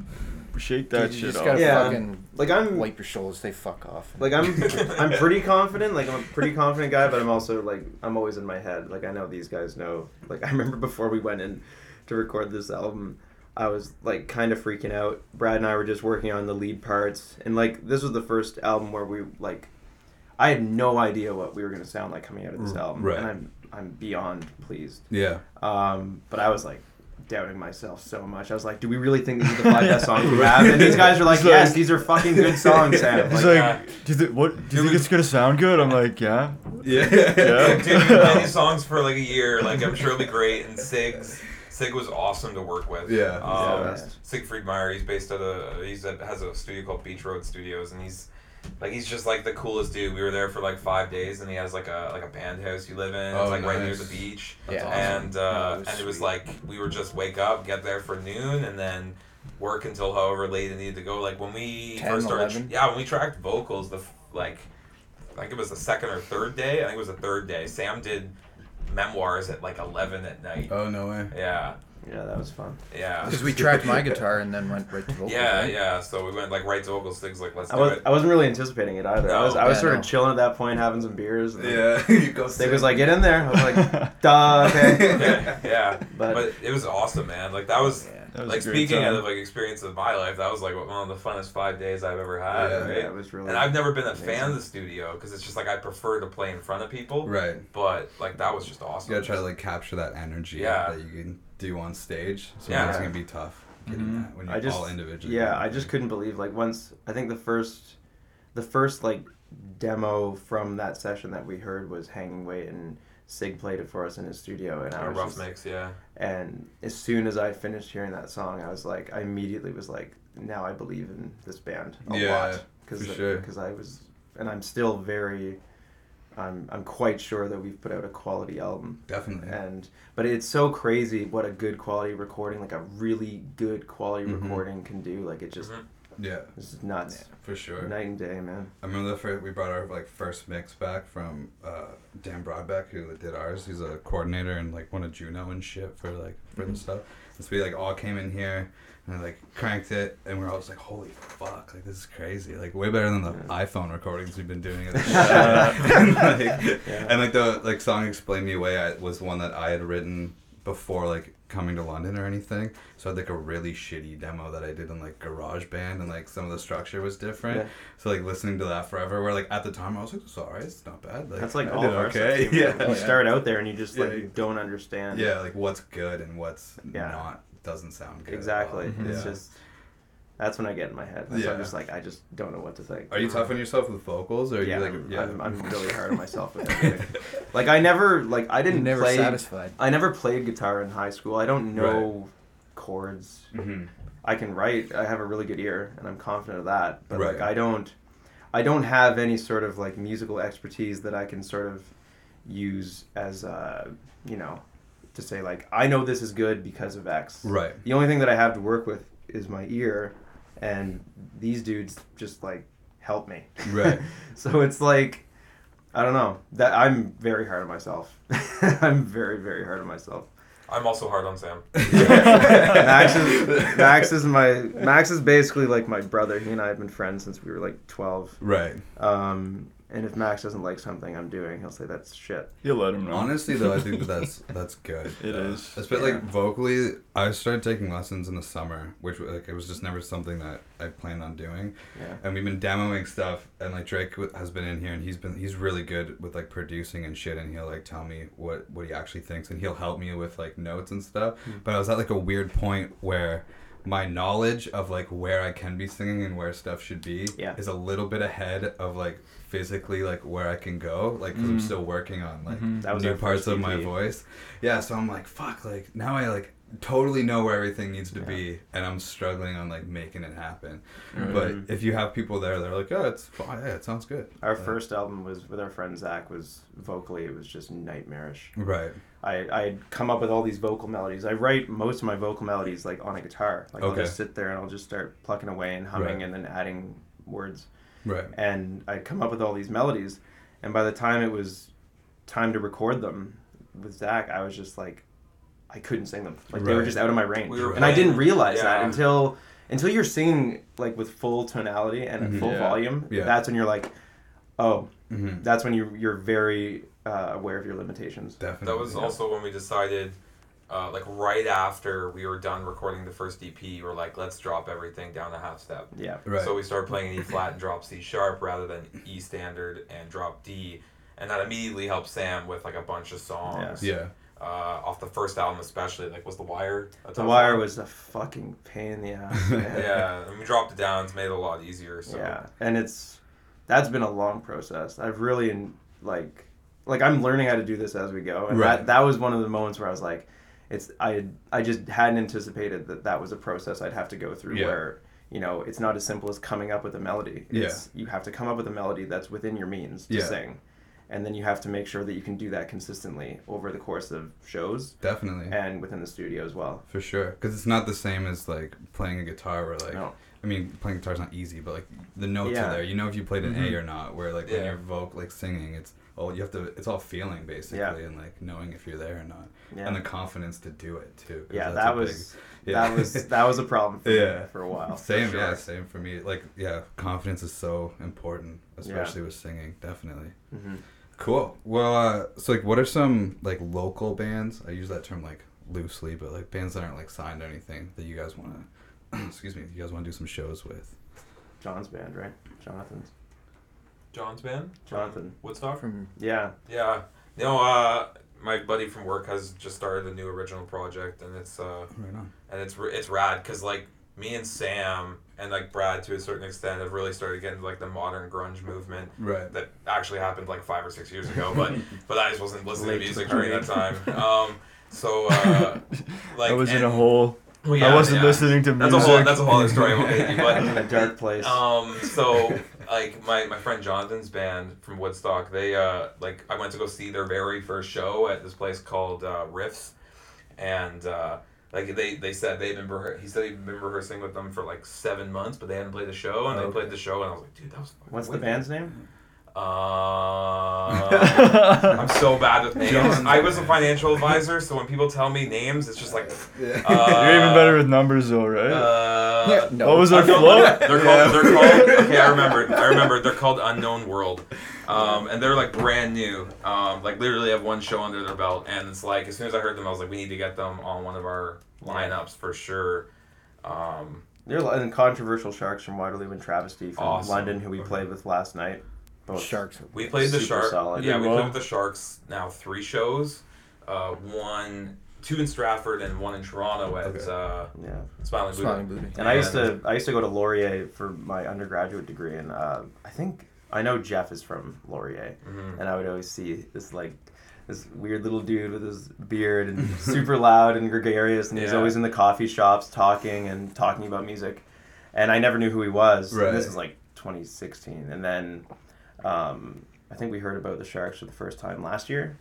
S5: shake that
S6: Dude, you
S5: shit
S6: just
S5: off.
S6: gotta
S2: Yeah.
S6: fucking
S2: like I'm
S6: wipe your shoulders, say fuck off.
S2: like I'm I'm pretty confident. Like I'm a pretty confident guy, but I'm also like I'm always in my head. Like I know these guys know. Like I remember before we went in to record this album, I was like kind of freaking out. Brad and I were just working on the lead parts, and like this was the first album where we like I had no idea what we were gonna sound like coming out of this album,
S1: right.
S2: and I'm I'm beyond pleased.
S1: Yeah.
S2: Um, but I was like doubting myself so much. I was like, do we really think these are the five best songs we have? And these guys are like,
S5: It's
S2: yes, these are fucking good songs, Sam.
S5: He's
S2: Like,
S5: like, do you, th- what, do you think it's gonna sound good? I'm like, yeah.
S1: Yeah.
S5: Yeah.
S4: Dude, we played these songs for like a year. Like I'm sure it'll be great. And Sig's Sig was awesome to work with.
S1: Yeah.
S4: Um,
S2: Yeah.
S4: Siegfried Meier. He's based at a he's at, has a studio called Beach Road Studios, and he's like he's just like the coolest dude. We were there for like five days, and he has like a like a band house you live in.
S1: Oh,
S4: it's like right near the beach.
S6: That's
S1: Yeah.
S6: awesome.
S4: And uh,
S6: Oh, that
S4: and it was
S6: sweet.
S4: like we were just wake up, get there for noon, and then work until however late it needed to go. Like when we
S6: 10,
S4: first started,
S6: 11?
S4: yeah, when we tracked vocals, the like, I think it was the second or third day. I think it was the third day. Sam did memoirs at like eleven at night.
S1: Oh no way.
S4: Yeah,
S2: yeah, that was fun.
S4: yeah,
S6: Because we tracked my guitar and then went right to vocals.
S4: yeah,
S6: right?
S4: yeah. So we went like right to vocals. Things like let's
S2: I
S4: do
S2: was
S4: it.
S2: I wasn't really anticipating it either. I was I was
S6: Yeah,
S2: sort
S6: no.
S2: of chilling at that point, having some beers. And
S1: Yeah. you go.
S2: They was like, get in there. I was like, duh, okay.
S4: yeah, yeah.
S2: But,
S4: But it was awesome, man. Like that was.
S6: Yeah.
S5: That was
S4: Like speaking
S5: time.
S4: of like experience of my life, that was like one of the funnest five days I've ever had.
S1: Yeah.
S4: right?
S2: yeah, it was really.
S4: And I've never been a fan of the studio because it's just like I prefer to play in front of people.
S1: Right.
S4: But like that was just awesome.
S1: You gotta try to like capture that energy
S4: Yeah.
S1: that you can do on stage. So
S4: Yeah.
S1: it's gonna be tough getting
S5: Mhm.
S1: that when you're
S2: just-
S1: all individually.
S2: Yeah, I just couldn't believe like once I think the first, the first like demo from that session that we heard was Hanging Weight and Sig played it for us in his studio and I
S4: a
S2: was
S4: rough
S2: just,
S4: mix, yeah.
S2: and as soon as I finished hearing that song I was like I immediately was like now I believe in this band a
S1: Yeah,
S2: lot because
S1: for sure.
S2: because I was and I'm still very I'm I'm quite sure that we've put out a quality album
S1: Definitely.
S2: and but it's so crazy what a good quality recording like a really good quality
S1: Mhm.
S2: recording can do like it just
S4: Mhm.
S1: yeah,
S2: this is nuts
S1: for sure.
S2: night and day man
S1: I remember the first we brought our like first mix back from uh, Dan Brodbeck who did ours. He's a coordinator and like one of Juno and shit for like for
S2: Mm-hmm.
S1: the stuff. And so we like all came in here and like cranked it and we're all just like, holy fuck, like this is crazy, like way better than the
S2: Yeah.
S1: iPhone recordings we've been doing. Of this shit. and, like,
S2: Yeah.
S1: and like the like song "Explain Me Away" I, was one that I had written before like coming to London or anything. So I had like a really shitty demo that I did in like GarageBand and like some of the structure was different.
S2: Yeah.
S1: So like listening to that forever, where like at the time I was like, it's alright, it's not bad. Like,
S2: that's like
S1: I
S2: all of our
S1: okay. Yeah.
S2: you start out there and you just like
S1: Yeah.
S2: you don't understand
S1: Yeah, like what's good and what's not doesn't sound good. at
S2: exactly
S1: all.
S2: it's
S1: Yeah.
S2: just That's when I get in my head. That's when
S1: Yeah.
S2: I'm just like I just don't know what to think.
S1: Are you tough on yourself with vocals, or are
S2: yeah,
S1: you like
S2: I'm,
S1: yeah?
S2: I'm, I'm really hard on myself with everything. like I never like I didn't
S6: never
S2: play.
S6: satisfied.
S2: I never played guitar in high school. I don't know chords.
S1: Mhm.
S2: I can write. I have a really good ear, and I'm confident of that. But like I don't, I don't have any sort of like musical expertise that I can sort of use as uh, you know, to say like I know this is good because of X.
S1: Right.
S2: The only thing that I have to work with is my ear, and these dudes just like help me.
S1: Right.
S2: so it's like. I don't know. That I'm very hard on myself. I'm very, very hard on myself.
S4: I'm also hard on Sam.
S2: Max is Max is my Max is basically like my brother. He and I have been friends since we were like twelve.
S1: Right.
S2: Um, and if Max doesn't like something I'm doing, he'll say that's shit.
S5: You'll let him know.
S1: Honestly, though, I think that that's that's good.
S5: It
S1: uh,
S5: is.
S1: Especially
S2: Yeah.
S1: like vocally, I started taking lessons in the summer, which like it was just never something that I planned on doing.
S2: Yeah.
S1: And we've been demoing stuff, and like Drake has been in here, and he's been he's really good with like producing and shit, and he'll like tell me what what he actually thinks, and he'll help me with like notes and stuff.
S2: Hmm.
S1: But I was at like a weird point where my knowledge of like where I can be singing and where stuff should be
S2: Yeah.
S1: is a little bit ahead of like physically like where I can go, like because I'm
S5: Mm.
S1: still working on like
S5: Mhm.
S2: That was
S1: new parts of my voice. Yeah, so I'm like, fuck, like now I like totally know where everything needs to
S2: Yeah.
S1: be, and I'm struggling on like making it happen.
S5: Right.
S1: But if you have people there, they're like, oh, it's fine. Yeah, it sounds good.
S2: Our
S1: Like,
S2: first album was with our friend Zach. Was vocally it was just nightmarish.
S1: Right.
S2: I I'd come up with all these vocal melodies. I write most of my vocal melodies like on a guitar. Like I'll just sit there and I'll just start plucking away and humming
S1: Right.
S2: and then adding words.
S1: Right.
S2: and I'd come up with all these melodies, and by the time it was time to record them with Zach, I was just like, I couldn't sing them. Like they were just out of my range,
S4: We
S2: and I didn't
S4: playing-
S2: realize that until until you're singing like with full tonality and at
S1: Mhm.
S2: full
S5: Yeah.
S2: volume.
S1: Yeah.
S2: That's when you're like, oh,
S1: Mm-hmm.
S2: that's when you you're very uh, aware of your limitations.
S1: Definitely.
S4: That was
S1: yeah.
S4: also when we decided, uh, like right after we were done recording the first EP, we're like, let's drop everything down a half step.
S2: Yeah.
S1: Right.
S4: So we started playing an E flat and drop C sharp rather than E standard and drop D, and that immediately helped Sam with like a bunch of songs.
S1: yeah.
S4: Uh, off the first album especially, like was the Wire. a
S2: The wire
S4: one?
S2: was a fucking pain in the ass.
S4: Yeah, and we dropped it down. It's made it a lot easier. So
S2: Yeah, and it's that's been a long process. I've really in, like like I'm learning how to do this as we go, and
S1: Right.
S2: that that was one of the moments where I was like, it's I I just hadn't anticipated that that was a process I'd have to go through
S1: Yeah.
S2: where you know it's not as simple as coming up with a melody. It's, You have to come up with a melody that's within your means to
S1: Yeah.
S2: sing, and then you have to make sure that you can do that consistently over the course of shows
S1: Definitely.
S2: and within the studio as well.
S1: For sure. Because it's not the same as like playing a guitar where like.
S2: No.
S1: I mean, playing guitar's not easy, but like the notes
S2: Yeah.
S1: are there. You know if you played an. A mm-hmm. or not. Where like when you're vocal, like singing, it's all you have to. It's all feeling basically,
S2: Yeah.
S1: and like knowing if you're there or not,
S2: Yeah.
S1: and the confidence to do it too
S2: yeah, that was
S1: big- yeah.
S2: that was that was a problem for
S1: Yeah.
S2: for a while.
S1: Same, yeah, same for me. Like, yeah, confidence is so important, especially with singing. Definitely.
S2: Mhm.
S1: Cool. Well, uh, so like, what are some like local bands? I use that term like loosely, but like bands that aren't like signed or anything that you guys want to, excuse me, you guys want to do some shows with.
S2: John's band, right? Jonathan's.
S4: John's band,
S2: Jonathan.
S4: Woodstock.
S6: From
S2: Yeah.
S4: Yeah. No, uh, my buddy from work has just started a new original project, and it's uh,
S1: Right on.
S4: and it's it's rad because like me and Sam and like Brad to a certain extent have really started getting like the modern grunge movement
S1: Right.
S4: that actually happened like five or six years ago, but but I just wasn't listening
S2: Late
S4: to
S2: to
S4: music during that time. Um, so uh, like
S5: I was in a hole.
S4: well,
S5: I wasn't
S4: yeah.
S5: listening to
S4: That's
S5: music.
S4: a whole that's a whole other story. I won't get into, but
S2: in a dark place.
S4: um, so like my, my friend Jonathan's band from Woodstock, they uh like I went to go see their very first show at this place called uh, Riffs, and uh, like they they said they've been rehe- he said he'd been rehearsing with them for like seven months, but they hadn't played the show, and they
S2: okay.
S4: played the show, and I was like, dude, that was fucking
S2: What's the
S4: wicked."
S2: band's name?
S4: Uh, I'm so bad with names. I was a financial advisor, so when people tell me names, it's just like.
S1: Yeah.
S4: Uh,
S5: You're even better with numbers, though, right?
S4: Uh,
S6: no.
S5: what was our
S4: I know-
S5: float?
S4: They're called. They're called. Okay, I remember. I remember. They're called Unknown World, um, and they're like brand new. Um, like literally have one show under their belt, and it's like as soon as I heard them, I was like, we need to get them on one of our lineups for sure. Um,
S2: They're and controversial sharks from Waterloo and Travesty from
S4: Awesome.
S2: London, who we played with last night. Both
S6: Sharks.
S4: we played the Sharks. Yeah, we
S5: well.
S4: played with the Sharks now three shows. Uh, one two in Stratford and one in Toronto at
S1: Okay.
S4: uh,
S2: Yeah.
S4: Smiling Buddha.
S6: Smiling Booty.
S2: And I used to I used to go to Laurier for my undergraduate degree, and uh, I think I know Jeff is from Laurier,
S4: Mhm.
S2: and I would always see this like this weird little dude with his beard and super loud and gregarious, and he's
S4: Yeah.
S2: always in the coffee shops talking and talking about music, and I never knew who he was. And
S1: Right.
S2: This is like 2016, and then um, I think we heard about the Sharks for the first time last year.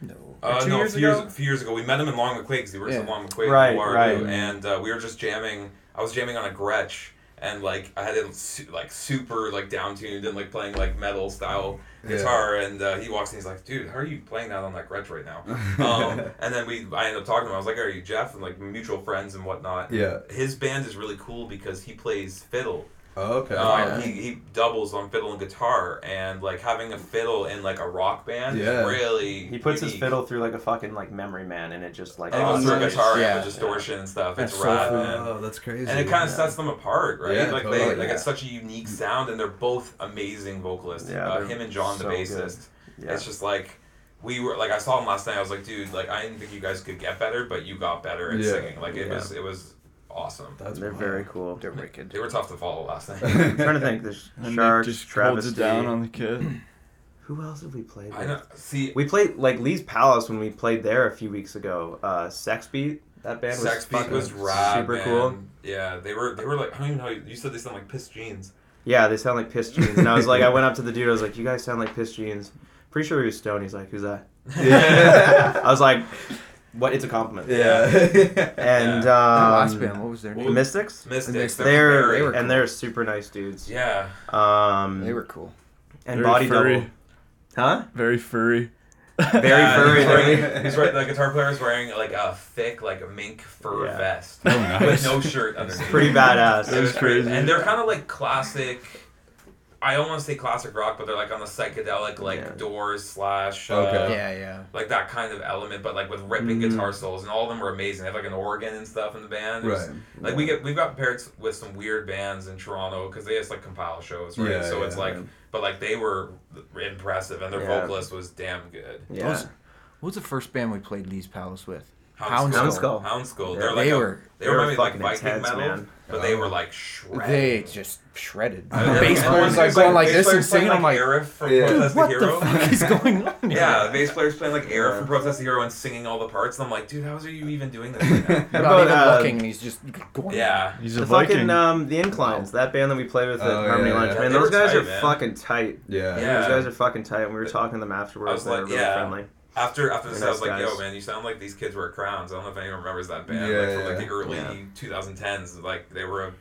S6: No.
S4: Uh,
S2: Two
S4: no,
S2: years
S4: a few years,
S2: ago?
S4: a few years ago, we met him in Long McQuade because he works at Long McQuade.
S2: Right,
S4: in
S2: right.
S4: And uh, we were just jamming. I was jamming on a Gretsch, and like I had it su- like super like down tuned and like playing like metal style
S1: Yeah.
S4: guitar. And uh, he walks in, he's like, "Dude, how are you playing that on that Gretsch right now?" um, and then we, I ended up talking to him. I was like, "Are you Jeff?" And like mutual friends and whatnot.
S1: Yeah.
S4: His band is really cool because he plays fiddle.
S1: Oh, okay.
S4: Um,
S6: yeah.
S4: he, he doubles on fiddle and guitar, and like having a fiddle in like a rock band
S1: Yeah.
S4: is really
S2: He puts his fiddle through like a fucking like memory man, and it just like
S4: And it goes through a guitar
S6: Yeah.
S4: and with distortion and stuff.
S6: That's
S4: It's
S6: so
S4: rad,
S6: cool.
S4: man.
S1: Oh, that's crazy.
S4: And it kind of
S2: Yeah.
S4: sets them apart, right?
S1: Yeah,
S4: like
S1: totally,
S4: they like
S6: yeah.
S4: it's such a unique sound, and they're both amazing vocalists.
S2: Yeah,
S4: uh, him and John, the
S2: so good.
S4: bassist.
S2: Yeah.
S4: It's just like we were like I saw him last night. I was like, dude, like I didn't think you guys could get better, but you got better at
S1: Yeah.
S4: singing. Like it
S2: Yeah.
S4: was it was awesome.
S1: That's
S2: They're
S1: wild.
S2: very cool.
S6: They're wicked.
S4: They were tough to follow last night.
S2: I'm trying to think. There's
S5: And Nick
S2: Sharks,
S5: just holds
S2: Travesty.
S5: it down on the kid.
S2: Who else have we played?
S4: I know. See,
S2: We played like Lee's Palace when we played there a few weeks ago. Uh, Sex Beat. That band was
S4: Sex Beat
S2: fucking
S4: was rad,
S2: super
S4: man.
S2: cool.
S4: Yeah, they were they were like I don't even know. You said they sound like piss jeans.
S2: Yeah, they sound like Piss Jeans. And I was like, I went up to the dude. I was like, you guys sound like Piss Jeans. Pretty sure he was stoned. He's like, who's that?
S1: Yeah.
S2: I was like, what? It's a compliment.
S1: yeah.
S2: And
S6: That last
S2: um,
S6: band, what was their
S2: the
S6: name?
S2: Mystics.
S4: Mystics.
S6: They
S2: They're
S4: very-
S6: they were
S2: and
S6: cool.
S2: they're super nice dudes.
S4: yeah.
S2: Um,
S6: They were cool.
S2: and
S5: Very
S2: Body
S5: furry.
S2: Double. Huh?
S5: Very furry.
S2: Very
S4: Yeah,
S2: furry.
S4: He's, wearing, he's right. The guitar player is wearing like a thick, like a mink fur
S2: Yeah.
S4: vest
S1: Oh, nice.
S4: with no shirt underneath.
S2: Pretty badass.
S5: That was crazy.
S4: And they're kind of like classic. I don't want to say classic rock, but they're like on the psychedelic, like
S2: Yeah.
S4: Doors slash, uh,
S1: Okay.
S6: Yeah, yeah.
S4: like that kind of element, but like with ripping
S2: Mhm.
S4: guitar solos, and all of them were amazing. They have like an organ and stuff in the band. It was-
S1: Right.
S4: Like we get, we've got paired with some weird bands in Toronto because they just like compile shows, right?
S1: Yeah,
S4: so it's
S1: yeah.
S4: like, but like they were impressive, and their
S2: Yeah.
S4: vocalist was damn good.
S2: Yeah.
S6: What was the first band we played Lee's Palace with?
S4: Hound
S2: Hound
S4: Skull.
S2: Skull.
S4: Hound Skull.
S2: Yeah.
S4: They're like
S6: They
S4: a-
S6: were-
S4: they
S2: they
S4: were
S2: were
S4: like
S2: fucking
S4: Viking
S2: intense,
S4: metal,
S2: man.
S4: but they
S1: Oh.
S4: were like shredded.
S6: They just shredded.
S4: Uh,
S6: The bass
S4: and
S6: player's
S4: then
S6: like going like
S4: bass
S6: this and
S4: player's playing,
S6: singing. I'm like,
S4: Arif from
S1: Yeah.
S4: Protest
S6: what
S4: the
S6: the fuck is going on? here?
S4: Yeah, the bass player's playing like Arif from
S2: Yeah.
S4: Protest the Hero and singing all the parts, and I'm like, dude, how are you even doing this right now?
S6: Not
S2: about,
S6: even
S2: uh,
S6: looking, and he's just going.
S4: yeah.
S5: He's a
S2: The
S5: Viking.
S2: fucking um, the Inclines, that band that we played with at
S1: Oh,
S2: Harmony
S1: yeah,
S2: Lunch,
S1: yeah.
S2: man,
S4: They
S2: those guys
S4: tight,
S2: are
S4: man.
S2: fucking tight.
S1: Yeah.
S4: Yeah.
S2: Those guys are fucking tight. And we were talking to them afterwards.
S4: I was
S2: they were
S4: like,
S2: really
S4: yeah.
S2: friendly.
S4: After after this, I was
S2: nice
S4: like, yo, man, you sound like these kids were at Crowns. I don't know if anyone remembers that band,
S1: Yeah,
S4: like from like
S1: yeah.
S4: the early
S2: Yeah.
S4: 2010s. Like they were a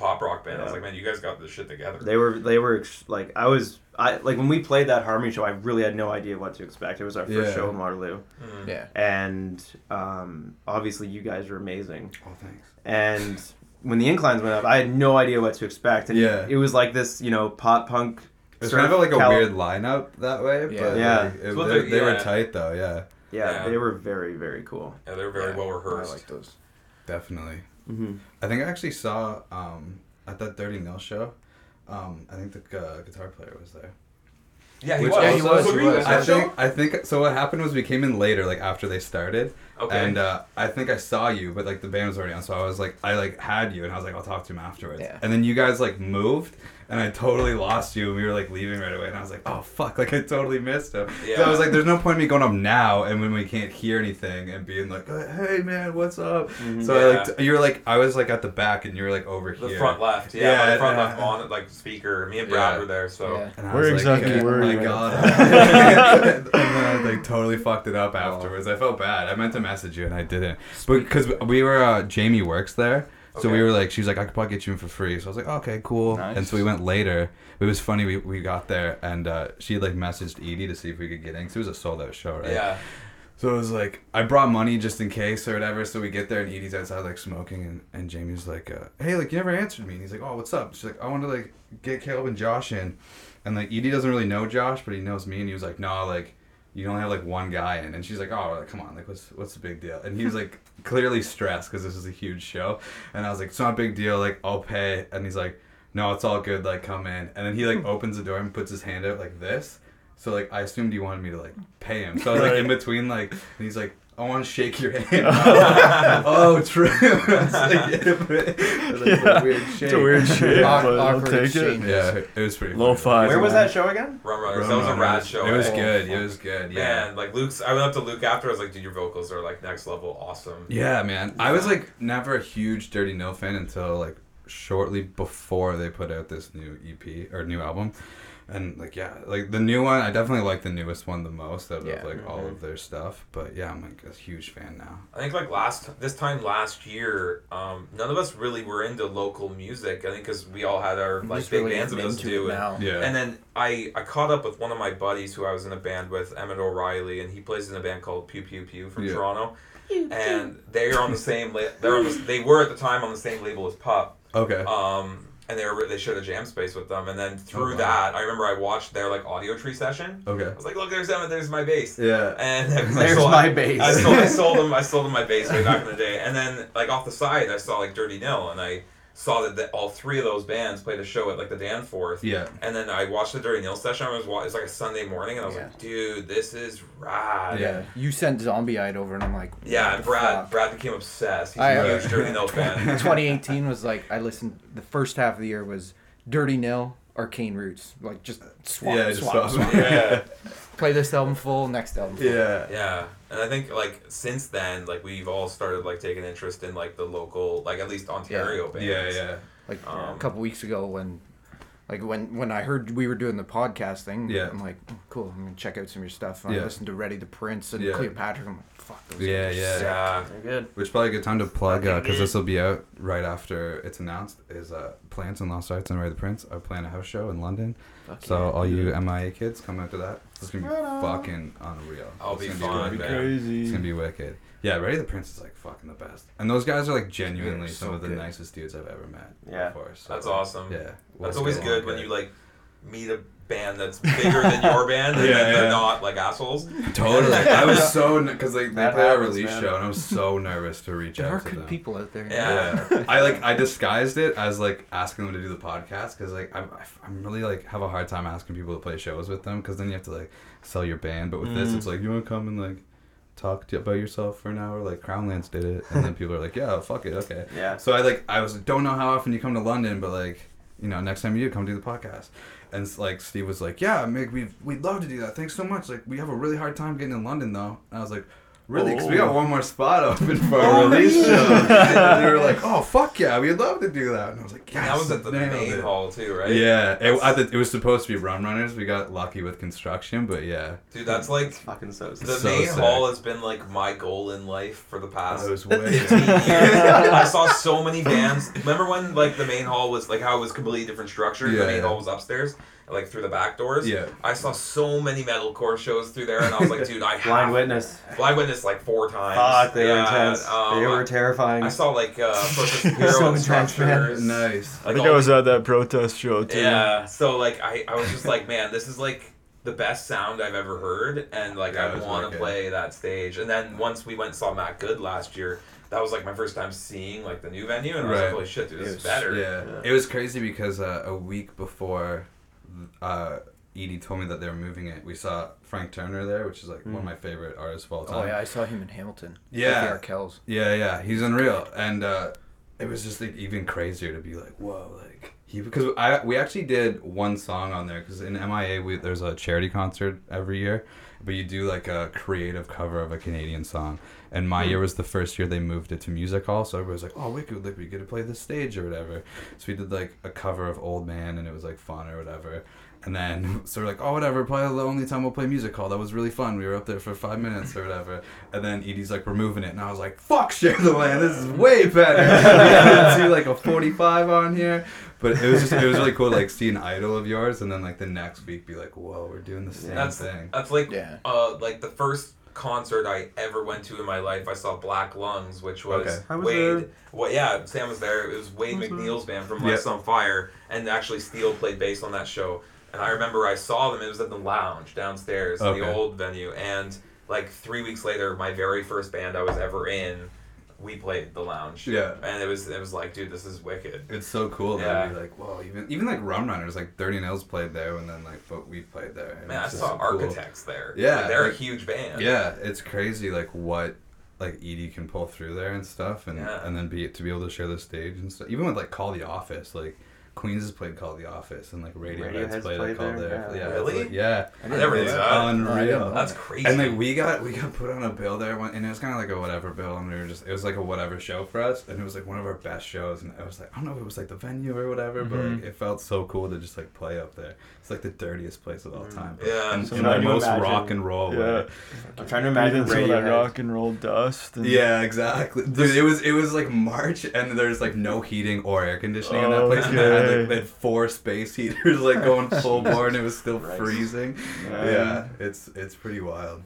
S4: pop rock band. I was like, man, you guys got this shit together.
S2: They were they were like I was I like when we played that Harmony show. I really had no idea what to expect. It was our first
S1: Yeah.
S2: show in Waterloo,
S4: Mm.
S6: Yeah.
S2: and um, obviously you guys were amazing.
S1: Oh, thanks.
S2: And when the Inclines went up, I had no idea what to expect. And
S1: Yeah.
S2: it was like this, you know, pop punk. It's
S1: kind of like a weird lineup that way,
S6: Yeah.
S1: but
S2: Yeah.
S1: like, it,
S4: It's
S1: they,
S4: they're-
S1: they were tight though. Yeah,
S2: Yeah,
S4: Yeah.
S2: they were very very cool.
S4: Yeah, they're very
S6: Yeah.
S4: well
S6: I
S4: rehearsed.
S6: like those.
S1: definitely.
S2: Mm-hmm.
S1: I think I actually saw um, at that Dirty Nil show. Um, I think the uh, guitar player was there.
S4: yeah, he
S1: Which
S4: was.
S6: Yeah, he was, he was.
S1: I think I think so. What happened was we came in later, like after they started,
S4: Okay.
S1: and uh, I think I saw you, but like the band was already on, so I was like, I like had you, and I was like, I'll talk to him afterwards.
S6: Yeah.
S1: And then you guys like moved, and I totally lost you, and we were like leaving right away, and I was like, oh fuck, like I totally missed him. So
S4: Yeah.
S1: I was like, there's no point in me going up now, and when we can't hear anything, and being like, hey man, what's up? So I like t- you were like, I was like at the back, and you were like over here.
S4: the
S1: here.
S4: front left. Yeah,
S1: Yeah,
S4: the front
S1: yeah.
S4: left on like speaker. Me and Brad
S1: Yeah.
S4: were there. So
S6: Yeah.
S1: And I
S5: Where
S1: was like,
S5: exactly
S1: oh
S5: were
S1: my
S5: you?
S1: god. and then I like totally fucked it up afterwards. I felt bad. I meant to message you and I didn't. But because we were, uh, Jamie works there. So we were like, she's like, I could probably get you in for free. So I was like, okay, cool.
S5: Nice.
S1: And so we went later. It was funny. We, we got there and uh, she like messaged Edie to see if we could get in. 'cause it was a sold out show, right?
S4: yeah.
S1: So it was like I brought money just in case or whatever. So we get there and Edie's outside like smoking and, and Jamie's like, uh, "Hey, like you never answered me." And he's like, "Oh, what's up?" She's like, "I want to like get Caleb and Josh in," and like Edie doesn't really know Josh, but he knows me, and he was like, "No, like you only have like one guy in," and she's like, "Oh, like, come on, like what's what's the big deal?" And he was like clearly stressed because this is a huge show, and I was like, "It's not a big deal, like I'll pay," and he's like, "No, it's all good, like come in," and then he like hmm. opens the door and puts his hand out like this. So like I assumed he wanted me to like pay him. So I was like in between like and he's like, I want to shake your hand. oh, true. it's like, it's like
S5: Yeah,
S1: a weird
S5: It's
S1: shake.
S5: a weird shit,
S6: Awk-
S5: but I'll
S6: awkward
S5: take
S6: exchange.
S5: it.
S1: Yeah, it was pretty.
S5: Low
S1: funny.
S5: five.
S2: Where was that show again?
S4: Rum Runners. That was a rad show.
S1: It was
S4: Oh,
S1: good.
S4: fuck.
S1: It was good. Yeah.
S4: Man, like Luke's, I went up to Luke after. I was like, "Dude, your vocals are like next level, awesome."
S1: Yeah, man. I was like never a huge Dirty Nil fan until like shortly before they put out this new EP or new album. And like yeah, like the new one, I definitely like the newest one the most out
S6: Yeah.
S1: of like all of their stuff. But yeah, I'm like a huge fan now.
S4: I think like last this time last year, um, none of us really were into local music. I think because we all had our
S6: I'm
S4: like big
S6: really
S4: bands
S6: getting
S4: with us
S6: into it.
S4: And.
S1: Yeah.
S4: and then I I caught up with one of my buddies who I was in a band with, Emmett O'Reilly, and he plays in a band called Pew Pew Pew from
S1: Yeah.
S4: Toronto. And they are on the same. La- they're on the, they were at the time on the same label as Pup.
S1: okay.
S4: Um, and they were they shared a jam space with them. And then oh, through
S1: wow.
S4: that, I remember I watched their like Audiotree session.
S1: okay.
S4: I was like, look, there's Emmett, there's my bass.
S1: Yeah.
S4: And I
S2: There's
S4: sold-
S2: my bass.
S4: I sold, I sold them. I sold them my bass way back in the day. And then like off the side, I saw like Dirty Nil, and I saw that, that all three of those bands played a show at like the Danforth.
S1: Yeah.
S4: And then I watched the Dirty Nil session. I was wa- it was like a Sunday morning, and I was
S6: Yeah.
S4: like, dude, this is rad.
S1: Yeah.
S6: You sent Zombie Eyed over, and I'm like,
S4: Yeah,
S6: what
S4: and
S6: the
S4: Brad
S6: fuck?
S4: Brad became obsessed. He's
S6: I-
S4: a huge Dirty Nil fan.
S6: 2018 was like I listened. The first half of the year was Dirty Nil, Arcane Roots, like just swap,
S1: Yeah, just
S6: swap,
S1: swap.
S6: swap.
S4: yeah.
S6: Play this album full, next album. Full.
S1: Yeah.
S4: Yeah, and I think like since then, like we've all started like taking interest in like the local, like at least Ontario bands.
S1: Yeah, yeah.
S6: Like
S4: Um,
S6: a couple weeks ago when, like when when I heard we were doing the podcast thing,
S1: Yeah.
S6: I'm like, "Oh, cool. I'm gonna check out some of your stuff. I
S1: Yeah.
S6: listened to Ready the Prince and
S1: Yeah.
S6: Cleopatra. I'm like, fuck those.
S1: Yeah,
S6: guys
S1: yeah.
S6: sick."
S4: Yeah.
S2: Very good.
S1: Which is probably a good time to plug because this will be out right after it's announced. Is uh, Plants and Lost Arts and Ray the Prince are playing a house show in London.
S2: Fuck
S1: So
S2: yeah.
S1: all you MIA kids come out to that. It's gonna be fucking unreal.
S4: I'll
S1: It's
S4: be
S1: gonna
S4: fun,
S1: good.
S4: man.
S5: Crazy.
S1: It's gonna be wicked. Yeah, Ready the Prince is like fucking the best, and those guys are like genuinely
S6: They're
S1: some
S6: so
S1: of the nicest dudes I've ever met.
S2: Yeah.
S1: before, so,
S4: That's awesome.
S1: Yeah,
S4: That's always good when you like meet a band that's bigger than your band and
S1: Yeah,
S4: then they're
S1: yeah.
S4: not like assholes.
S1: Totally. I was so because like they
S2: That
S1: played our
S2: happens,
S1: release
S2: man.
S1: show, and I was so nervous to reach
S6: There are
S1: out to
S6: good
S1: them.
S6: people out there.
S4: Yeah.
S1: Yeah, I like I disguised it as like asking them to do the podcast because like I'm I'm really like have a hard time asking people to play shows with them because then you have to like sell your band. But with this,
S5: Mm.
S1: it's like you want to come and like talk to, about yourself for an hour. Like Crownlands did it, and then people are like, yeah, fuck it, okay.
S2: Yeah.
S1: So I like I was don't know how often you come to London, but like you know next time you do, come do the podcast. And like Steve was like, yeah, Mick, we we'd love to do that. Thanks so much. Like we have a really hard time getting in London though. And I was like. Really? Because we got oh. one more spot open for a oh, release show. and they were like, "Oh fuck yeah, we'd love to do that." And I was like,
S4: And
S1: "Yes,
S4: that was at the
S1: nailed
S4: main
S1: it."
S4: hall too, right?
S1: Yeah, it, I, th- it was supposed to be Rum Runners. We got lucky with construction, but yeah,
S4: Dude, that's like
S2: It's fucking so sick.
S4: the
S1: So
S4: main
S1: sick.
S4: hall has been like my goal in life for the past
S1: that was way.
S4: 15 years. I saw so many bands. Remember when like the main hall was like how it was completely different structure?
S1: Yeah,
S4: the main
S1: yeah.
S4: hall was upstairs, like through the back doors.
S1: Yeah.
S4: I saw so many metalcore shows through there, and I was like, dude, I have
S2: Blind Witness.
S4: Blind Witness like four times.
S2: Fuck, they were intense.
S4: um,
S2: they were terrifying.
S4: I saw like uh, Protest
S2: the
S4: Hero
S2: so
S4: and
S2: intense, man.
S4: Structures.
S1: nice.
S5: I think I was at that protest show too.
S4: Yeah. So like I, I was just like, man, this is like the best sound I've ever heard, and like
S1: Yeah,
S4: I want to play that stage. And then once we went and saw Matt Good last year, that was like my first time seeing like the new venue, and I was
S1: Right.
S4: like, holy shit, dude, this
S6: It
S4: is
S6: was-
S4: better.
S1: Yeah.
S2: Yeah.
S1: it was crazy because uh, a week before, uh, Edie told me that they were moving it. We saw Frank Turner there, which is like one of my favorite artists of all time.
S6: Oh yeah, I saw him in Hamilton.
S1: Yeah.
S6: Like Arkells.
S1: Yeah, yeah, he's unreal, and uh, it was just like even crazier to be like, whoa, like he because I we actually did one song on there because in MIA we there's a charity concert every year, but you do like a creative cover of a Canadian song, and my year was the first year they moved it to music hall, so everybody was like, oh, wicked, like we get to play the stage or whatever, so we did like a cover of Old Man, and it was like fun or whatever. And then so we're like, oh whatever, probably the only time we'll play music hall. That was really fun. We were up there for five minutes or whatever. And then Edie's like, we're moving it, and I was like, fuck, share the land. This is way better. yeah, see like a forty-five on here. But it was just it was really cool like see an idol of yours, and then like the next week be like, whoa, we're doing the same
S4: That's
S1: thing.
S4: that's like
S6: Yeah.
S4: uh like the first concert I ever went to in my life. I saw Black Lungs, which was
S1: Okay.
S2: Was
S4: Wade.
S2: there.
S4: Well, yeah, Sam was there. It was Wade
S2: Was there?
S4: MacNeil's band from. Alexisonfire, and actually Steele played bass on that show. And I remember I saw them. It was at the lounge downstairs, in
S1: Okay.
S4: the old venue. And like three weeks later, my very first band I was ever in, we played the lounge.
S1: Yeah.
S4: And it was it was like, dude, this is wicked.
S1: It's so cool
S4: Yeah.
S1: that be like, whoa, even even like Rum Runners, like Dirty Nails played there, and then like but we played there. and
S4: Man, I saw
S1: so cool.
S4: Architects there.
S1: Yeah,
S4: Like, they're
S1: like-
S4: a huge band.
S1: Yeah, it's crazy like what like Edie can pull through there and stuff, and
S4: Yeah.
S1: and then be to be able to share the stage and stuff. Even with like Call the Office, like Queens has played Call the Office, and like Radiohead's,
S2: Radiohead's
S1: played,
S2: played
S1: at Call
S2: there,
S1: there.
S2: yeah.
S1: it's
S4: Really?
S1: like- yeah.
S4: I never knew that.
S1: Unreal.
S4: That's crazy.
S1: And like we got we got put on a bill there, one, and it was kind of like a whatever bill, and we were just it was like a whatever show for us, and it was like one of our best shows, and I was like I don't know if it was like the venue or whatever, but like
S5: Mhm.
S1: it felt so cool to just like play up there. It's like the dirtiest place of all
S2: Mm.
S1: time.
S4: Yeah.
S1: and
S2: So
S1: in the most
S2: imagine-
S1: rock and roll
S5: Yeah.
S1: way.
S2: I'm trying to imagine
S5: Breathing some of that rock and roll dust. And
S1: Yeah, exactly. Dude, it was it was like March, and there's like no heating or air conditioning in that place, and they had
S5: Okay.
S1: like they had four space heaters like going full bore, and it was still
S2: Christ.
S1: freezing.
S5: Man.
S1: Yeah, it's it's pretty wild.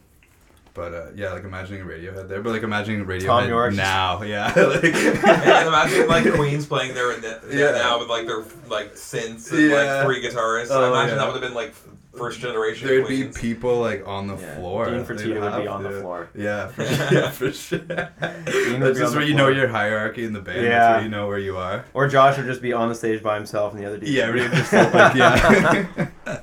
S1: But uh, yeah, like imagining Radiohead there, but like imagining Radiohead
S2: Thom Yorke.
S1: now, yeah, like
S4: and imagine like Queens playing there, there
S1: Yeah.
S4: now with like their like synths and
S1: Yeah.
S4: like three guitarists.
S1: Oh,
S4: I imagine
S1: yeah.
S4: that would have been like first generation.
S1: there'd be people like on the
S2: Yeah.
S1: floor.
S2: Dean
S1: They'd
S2: Fertita would be
S1: have
S2: on the floor.
S1: Yeah, for, yeah, for sure. That's just where you know your hierarchy in the band. That's
S2: Yeah.
S1: where you know where you are.
S2: Or Josh would just be on the stage by himself, and the other dude.
S1: Yeah, really just like yeah.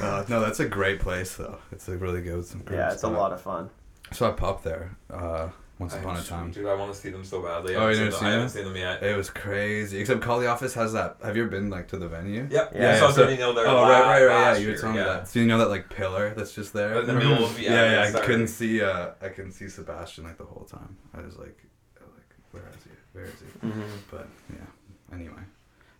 S1: uh, no, that's a great place though. It's a really good. Some great
S2: yeah, it's a lot of fun.
S1: So I popped there uh, once
S4: I
S1: upon a time.
S4: Dude, I want to see them so badly.
S1: Oh,
S4: I
S1: you
S4: haven't
S1: never
S4: seen them- I haven't seen them yet.
S1: It was crazy. Except Call the Office has that. Have you ever been like to the venue?
S4: Yep.
S2: Yeah,
S4: Yeah. I saw
S1: so-
S4: Jimmy Neal there.
S1: Oh right, right, right. Yeah, you were
S4: year,
S1: telling me that. So you know that like pillar that's just there
S4: In the middle of- yeah,
S1: yeah, yeah. I
S4: that
S1: couldn't see. Uh, I couldn't see Sebastian like the whole time. I was like, like, where is he? Where is he?
S2: Mm-hmm.
S1: But yeah. Anyway,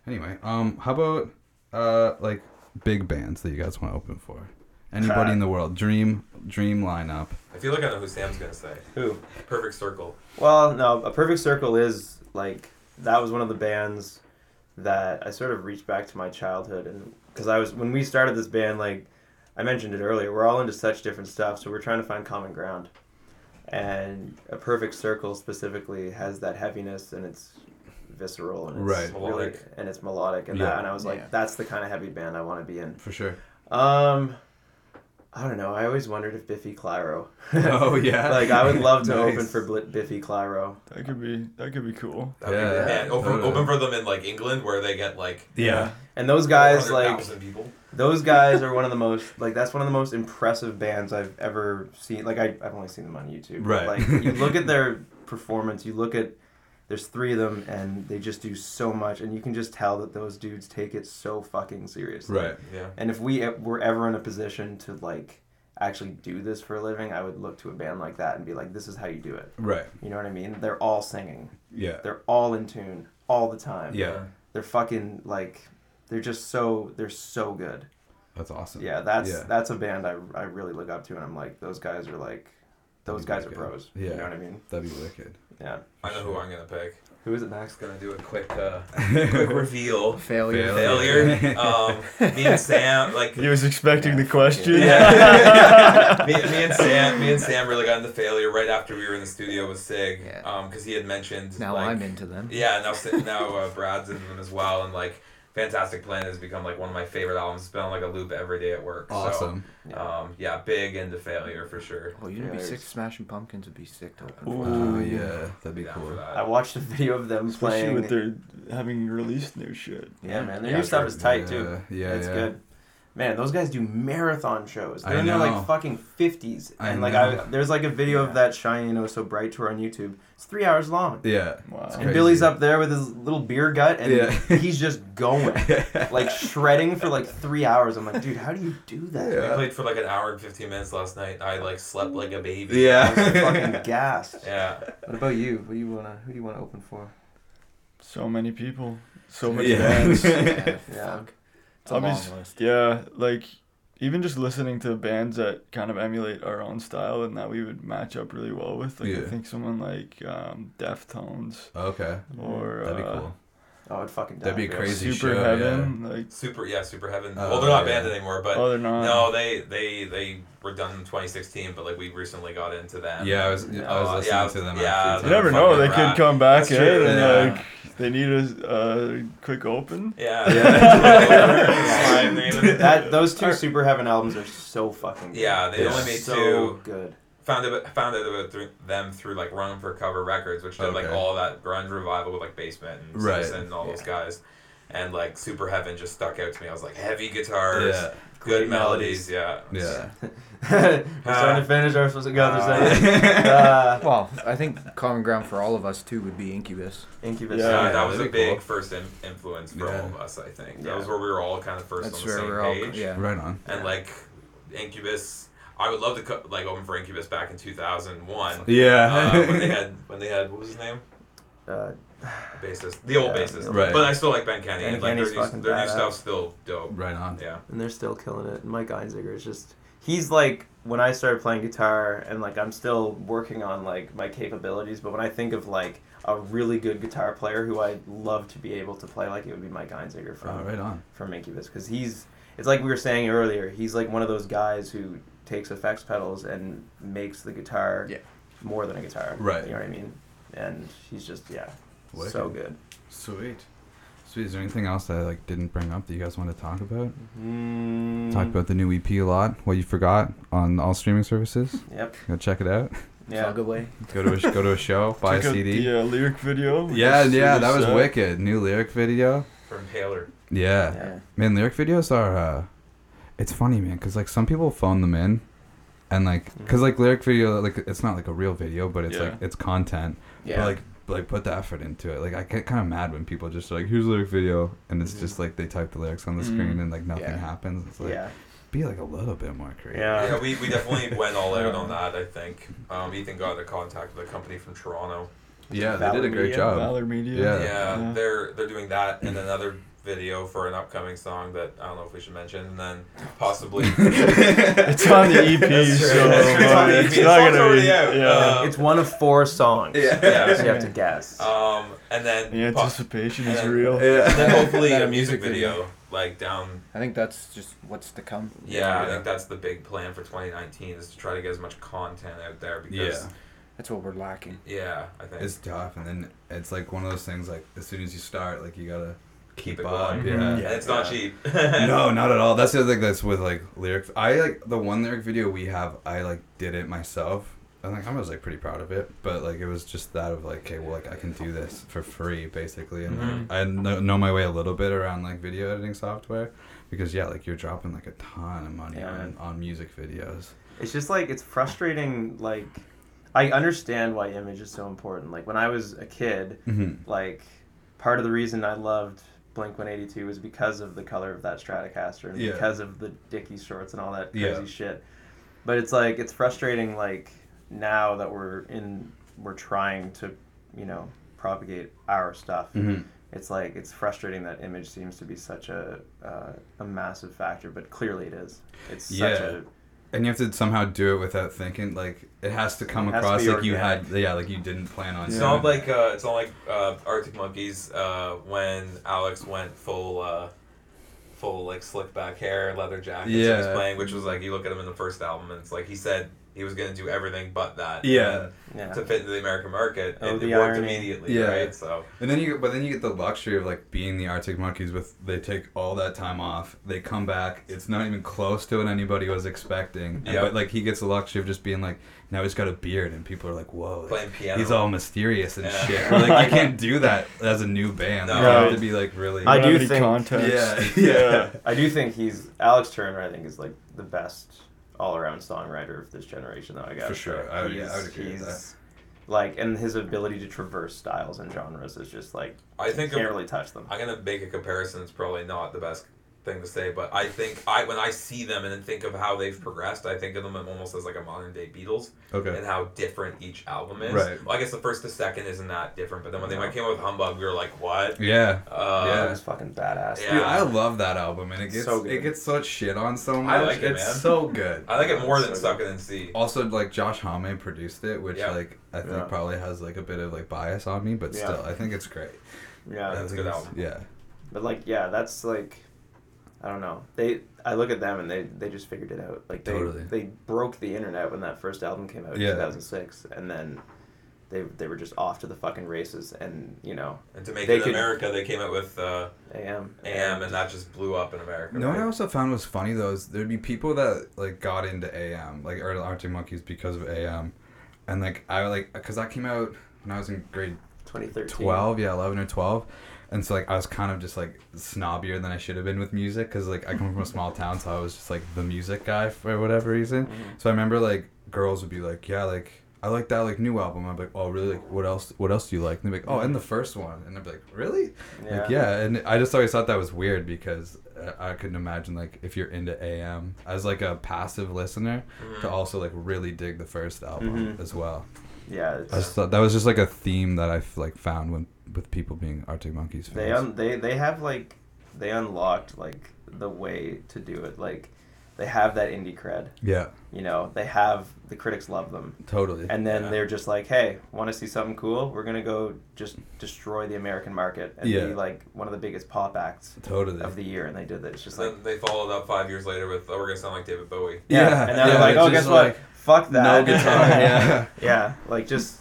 S1: anyway. Um, how about uh like big bands that you guys want to open for? Anybody in the world? Dream, dream lineup.
S4: I feel like I know who Sam's gonna say.
S2: Who?
S4: Perfect Circle.
S2: Well, no, a perfect circle is like that was one of the bands that I sort of reached back to my childhood and because I was when we started this band like I mentioned it earlier we're all into such different stuff so we're trying to find common ground and a perfect circle specifically has that heaviness and it's visceral and it's
S1: Right.
S2: really
S4: Melodic.
S2: and it's melodic and
S1: Yeah.
S2: that and I was like
S6: Yeah.
S2: that's the kind of heavy band I want to be in
S1: For sure.
S2: um I don't know I always wondered if Biffy Clyro
S1: oh yeah.
S2: like I would love to
S1: Nice.
S2: open for Bl- Biffy Clyro
S5: That could be that could be cool.
S4: That'd be-
S1: Yeah.
S4: man, open,
S1: Totally.
S4: open for them in like England where they get like
S1: Yeah.
S2: and those guys like
S4: 100,000 people.
S2: Those guys are one of the most like that's one of the most impressive bands I've ever seen. Like I, I've only seen them on YouTube. but,
S1: Right.
S2: Like you look at their performance, you look at there's three of them and they just do so much, and you can just tell that those dudes take it so fucking seriously.
S1: Right.
S4: Yeah.
S2: And if we e- were ever in a position to like actually do this for a living, I would look to a band like that and be like, this is how you do it.
S1: Right.
S2: You know what I mean? They're all singing.
S1: Yeah.
S2: They're all in tune all the time.
S1: Yeah.
S2: They're fucking like, they're just so they're so good.
S1: That's awesome.
S2: Yeah, that's
S1: Yeah.
S2: that's a band I, I really look up to, and I'm like, those guys are like, those guys are
S1: wicked.
S2: pros.
S1: Yeah.
S2: You know what I mean?
S1: That'd be wicked.
S2: Yeah.
S4: I know who I'm gonna pick.
S2: Who is it, Max?
S4: Gonna do a quick, uh, quick reveal.
S6: Failure.
S4: Failure. um, me and Sam, like,
S5: He was expecting the question.
S4: Yeah. me, me and Sam, me and Sam really got into failure right after we were in the studio with Sig,
S6: Yeah.
S4: um, because he had mentioned
S6: Now
S4: like,
S6: I'm into them.
S4: Yeah, now now uh, Brad's into them as well, and like Fantastic Planet has become like one of my favorite albums. It's been on like a loop every day at work.
S1: Awesome.
S4: So, um, yeah, big into failure for sure.
S6: Oh, you would be
S2: Failures.
S6: sick. Smashing Pumpkins would be sick to open. For.
S1: Oh yeah, that'd be
S4: Down
S1: cool.
S4: that.
S2: I watched a video of them
S5: Especially
S2: playing.
S5: with their having released new shit.
S2: yeah, man, their
S4: Yeah,
S2: new stuff is tight
S1: yeah,
S2: too.
S1: Yeah,
S2: it's
S1: yeah.
S2: good. Man, those guys do marathon shows. They're
S1: I
S2: in their
S1: know.
S2: like fucking fifties,
S1: I
S2: and like
S1: know.
S2: I, there's like a video of that Shiny Oh So Bright tour on YouTube. It's three hours long,
S1: Yeah.
S5: Wow.
S1: It's
S2: and
S1: crazy.
S2: Billy's up there with his little beer gut, and
S1: Yeah.
S2: he's just going, like shredding for like three hours. I'm like, dude, how do you do that?
S4: We
S1: Yeah.
S4: played for like an hour and fifteen minutes last night. I like slept like a baby.
S1: Yeah.
S2: I was fucking gassed.
S4: Yeah.
S2: What about you? What do you wanna? Who do you wanna open for?
S5: So many people. So many
S1: Yeah.
S5: bands.
S6: Yeah,
S2: Yeah.
S6: fuck. It's a long list.
S5: Yeah, like even just listening to bands that kind of emulate our own style and that we would match up really well with. Like
S1: Yeah.
S5: I think someone like um, Deftones
S1: Okay.
S5: or
S1: That'd be
S5: uh,
S1: cool.
S2: Oh, I'd fucking die
S1: That'd be
S2: for it.
S1: crazy.
S5: Super
S1: show,
S5: Heaven. Like
S4: Super. Yeah. Super Heaven.
S1: Oh,
S4: well, they're not
S1: yeah.
S4: banned anymore, but
S5: oh, they're not.
S4: no, they they they were done in 2016, but like we recently got into them.
S1: Yeah, I was yeah. I was
S4: Uh,
S1: listening
S4: yeah,
S1: to them.
S4: yeah,
S1: after
S5: You never know. They
S4: rad.
S5: could come back
S4: That's
S5: in
S4: true,
S5: and
S1: yeah.
S5: like they need a uh, quick open.
S4: Yeah.
S2: Yeah. That those two Super Heaven albums are so fucking. Good.
S4: Yeah, they
S2: They're
S4: only made
S2: so
S4: two.
S2: good.
S4: Found it found out about through them through like Run for Cover Records, which did like all that grunge revival with like Basement and
S1: Right.
S4: Citizen and all those guys. And like Super Heaven just stuck out to me. I was like heavy guitars,
S1: Yeah.
S4: Good melodies, yeah.
S1: Yeah.
S2: We're starting to finish. We're supposed to go through something. Uh,
S6: Well, I think common ground for all of us too would be Incubus.
S2: Incubus.
S5: Yeah,
S4: Yeah,
S2: yeah.
S4: that was a big
S1: cool.
S4: first in- influence for
S1: Yeah.
S4: all of us. I think that was where we were all kind of first
S6: That's
S4: on the same
S6: we're all.
S4: page.
S6: Yeah.
S1: Right on.
S4: And like Incubus, I would love to co- like open for Incubus back in 2001.
S1: Yeah.
S4: uh, when they had when they had what was his name?
S2: Uh,
S4: Bassist, the old
S2: Yeah,
S4: bassist.
S1: right.
S4: But I still like Ben Kenny.
S2: Ben
S4: and like
S2: Kenny's
S4: their, new, their new stuff's still dope.
S1: right on.
S4: Yeah.
S2: and they're still killing it. And Mike Einziger is just he's like when I started playing guitar and like I'm still working on like my capabilities, but when I think of like a really good guitar player who I'd love to be able to play like it would be Mike Einziger from
S1: Oh, right on.
S2: from Incubus because he's it's like we were saying earlier he's like one of those guys who takes effects pedals and makes the guitar
S6: Yeah.
S2: more than a guitar
S1: Right.
S2: you know what I mean and he's just yeah
S1: Wicked.
S2: so good
S1: Sweet. Sweet. Is there anything else that I like didn't bring up that you guys want to talk about?
S2: mm,
S1: Talk about the new EP a lot. What you forgot on all streaming services.
S2: yep
S1: Go check it out.
S2: yeah
S6: Plug away.
S1: Go to a, go to a show. Buy a
S5: Check out
S1: CD.
S5: Yeah, uh, lyric video.
S1: Yeah,
S5: Just
S1: yeah, that was
S5: set.
S1: wicked. New lyric video.
S4: From Taylor.
S1: Yeah.
S2: yeah
S1: Man, lyric videos are. uh It's funny, man, because like some people phone them in, and like, because like lyric video, like it's not like a real video, but it's
S5: Yeah.
S1: like it's content.
S2: yeah
S1: But like, like put the effort into it. Like I get kind of mad when people just are like, here's a lyric video, and it's
S2: Mhm.
S1: just like they type the lyrics on the
S5: Mhm.
S1: screen and like nothing
S2: Yeah.
S1: happens. It's like
S2: yeah
S1: be like a little bit more creative.
S2: yeah
S4: Yeah, we, we definitely went all out on that. I think um, Ethan got in contact with a company from Toronto.
S1: Yeah, they did a great
S2: Media?
S1: job.
S5: Valor Media.
S1: Yeah.
S4: Yeah, they're they're doing that and another video for an upcoming song that I don't know if we should mention, and then possibly.
S5: It's on the EP,
S4: That's true,
S5: so
S4: that's true, it's on the EP.
S5: it's
S4: The
S5: not gonna be.
S4: out.
S5: Yeah.
S4: Uh,
S2: it's one of four songs
S1: Yeah.
S4: Yeah.
S2: so you have to guess
S4: Um, and then
S5: the
S4: po-
S5: anticipation is
S4: and-
S5: real.
S4: and then
S1: Yeah.
S4: hopefully
S6: That
S4: a
S6: a
S4: music
S6: music
S4: video like down.
S6: I think that's just what's to come.
S4: Yeah, I think that's the big plan for 2019 is to try to get as much content out there because
S1: Yeah.
S6: That's what we're lacking.
S4: yeah, I think
S1: It's tough, and then it's like one of those things. Like as soon as you start, like you gotta
S4: keep
S1: keep
S4: it
S1: up.
S4: going.
S1: Yeah.
S5: Mhm.
S4: It's not
S2: Yeah.
S4: cheap.
S1: no, not at all. That's the other thing that's with like lyrics. I like the one lyric video we have. I like did it myself. And like I was like pretty proud of it, but like it was just that of like, okay, well, like I can do this for free basically, and
S4: Mhm.
S1: like, I know, know my way a little bit around like video editing software, because yeah, like you're dropping like a ton of money
S2: Yeah,
S1: on, on music videos.
S2: It's just like it's frustrating. Like, I understand why image is so important. Like when I was a kid,
S1: Mm-hmm.
S2: like part of the reason I loved Blink One Eighty Two was because of the color of that Stratocaster and
S1: Yeah.
S2: because of the Dickies shorts and all that crazy
S1: Yeah.
S2: shit. But it's like it's frustrating. Like now that we're in, we're trying to, you know, propagate our stuff.
S1: Mm-hmm.
S2: It's like it's frustrating that image seems to be such a uh, a massive factor, but clearly it is. It's such
S1: Yeah.
S2: a
S1: And you have to somehow do it without thinking. Like it has to come
S2: has
S1: across
S2: be
S1: like you had, yeah, like you didn't plan on.
S4: It's
S1: doing
S4: not like uh, it's not like uh, Arctic Monkeys uh, when Alex went full uh, full like slick back hair, leather jacket. he was
S1: Yeah.
S4: playing, which was like you look at him in the first album, and it's like he said he was gonna do everything but that.
S1: Yeah.
S2: yeah.
S4: To fit into the American market,
S2: Oh,
S4: it,
S2: the
S4: it worked
S2: irony.
S4: immediately,
S1: Yeah.
S4: right? So
S1: And then you, but then you get the luxury of like being the Arctic Monkeys. With they take all that time off, they come back. It's not even close to what anybody was expecting.
S4: Yeah.
S1: But like he gets the luxury of just being like, now he's got a beard, and people are like, whoa, like,
S4: playing piano.
S1: he's all mysterious and
S4: Yeah.
S1: shit. We're like, you can't do that as a new band.
S4: No.
S1: Like, you have to be like really.
S2: I do think-
S5: context.
S1: Yeah, yeah.
S2: I do think he's Alex Turner. I think is like the best all-around songwriter of this generation. Though I guess
S1: For sure. I would- yeah, I would agree with
S2: he's, Like, and his ability to traverse styles and genres is just like
S4: I think
S2: you can't
S4: of-
S2: really touch them.
S4: I'm gonna make a comparison. It's probably not the best thing to say, but I think I when I see them and then think of how they've progressed, I think of them almost as like a modern day Beatles
S1: Okay.
S4: and how different each album is.
S1: Right.
S4: Well, I guess the first to second isn't that different, but then when they
S2: No.
S4: came out with Humbug, we were like, what?
S1: Yeah.
S4: Uh,
S1: Yeah.
S2: It was fucking badass.
S4: Yeah.
S1: Dude, I love that album, and it gets
S2: So
S1: it gets such shit on so much.
S4: I like it,
S1: it's
S4: man.
S1: so good.
S4: I like it more
S2: It's
S4: than
S2: so
S4: Suck It and See.
S1: Also, like Josh Homme produced it, which
S4: Yeah.
S1: like I think
S2: Yeah.
S1: probably has like a bit of like bias on me, but
S2: Yeah.
S1: still, I think it's great.
S2: Yeah,
S4: That's a good album.
S1: Yeah.
S2: but like, yeah, that's like, I don't know. They, I look at them and they, they just figured it out. Like they,
S1: Totally.
S2: they broke the internet when that first album came out in
S1: Yeah.
S2: 2006, and then they, they were just off to the fucking races. And you know,
S4: And to make
S2: They
S4: it in
S2: could-
S4: America, they came out with uh,
S2: AM,
S4: AM, and that just blew up in America.
S1: No, what I also found was funny though is there'd be people that like got into AM, like or Arctic Monkeys because of AM, and like I like because that came out when I was in grade
S2: 2013.
S1: 12 yeah 11 or 12
S7: and so like I was kind of just like snobbier than I should have been with music because like I come from a small town, so I was just like the music guy for whatever reason.
S2: Mm-hmm.
S7: So I remember like girls would be like, yeah, like I like that like new album. I'm like, oh really? Like what else? What else do you like? And they'd be like, oh, and the first one. And I'd be like, really?
S2: Yeah.
S7: Like yeah. And I just always thought that was weird because uh, I couldn't imagine like if you're into AM as like a passive listener to also like really dig the first album
S2: Mhm.
S7: as well.
S2: Yeah, it's,
S7: I just thought that was just like a theme that I've like found when with people being Arctic Monkeys fans.
S2: they un- they they have like they unlocked like the way to do it. Like they have that indie cred.
S7: yeah,
S2: You know, they have the critics love them.
S7: totally.
S2: And then
S4: Yeah.
S2: they're just like, "Hey, want to see something cool? We're gonna go just destroy the American market and
S7: Yeah.
S2: be like one of the biggest pop acts
S7: totally.
S2: of the year." And they did that. It's just
S4: So
S2: like,
S4: then they followed up five years later with, "Oh, we're gonna sound like David Bowie."
S2: yeah.
S7: Yeah,
S2: And now
S7: yeah,
S2: they're like, "Oh,
S7: just
S2: guess what?
S7: Like,
S2: Fuck that."
S7: no guitar, yeah.
S2: yeah, like just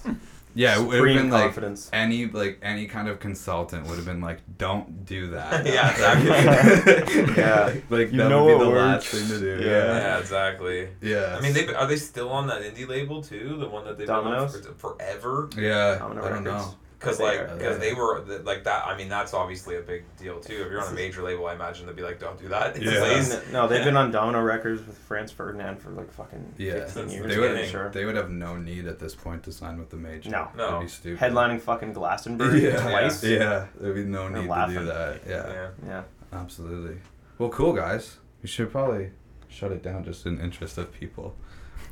S7: yeah, it would have
S2: supreme
S7: been like any like any kind of consultant would have been like, "Don't do that."
S4: Yeah, exactly.
S2: Yeah.
S7: like
S5: You
S7: that
S5: know
S7: would be
S5: what
S7: the last thing to do.
S5: Yeah.
S7: Yeah,
S4: Yeah, exactly.
S7: yeah.
S4: I mean, they are they still on that indie label too? The one that they've
S2: Domino's?
S4: been on for, forever?
S7: yeah.
S2: Domino
S7: I don't
S2: Records.
S7: know.
S4: Because
S2: They
S4: like, because they were the- like that. I mean, that's obviously a big deal too. If you're on a major label, I imagine they'd be like, "Don't do that."
S7: Yeah.
S4: Please.
S2: No, they've been on Domino Records with Franz Ferdinand for like fucking
S7: Yeah,
S2: 15
S4: Since
S2: years.
S7: they would
S2: sure.
S7: they would have no need at this point to sign with the major.
S2: No.
S4: No.
S7: That'd be stupid.
S2: Headlining fucking Glastonbury
S7: Yeah.
S2: twice.
S7: Yeah, there'd be no need to do that. Yeah,
S4: Yeah.
S2: Yeah.
S7: absolutely. Well, cool guys. We should probably shut it down just in interest of people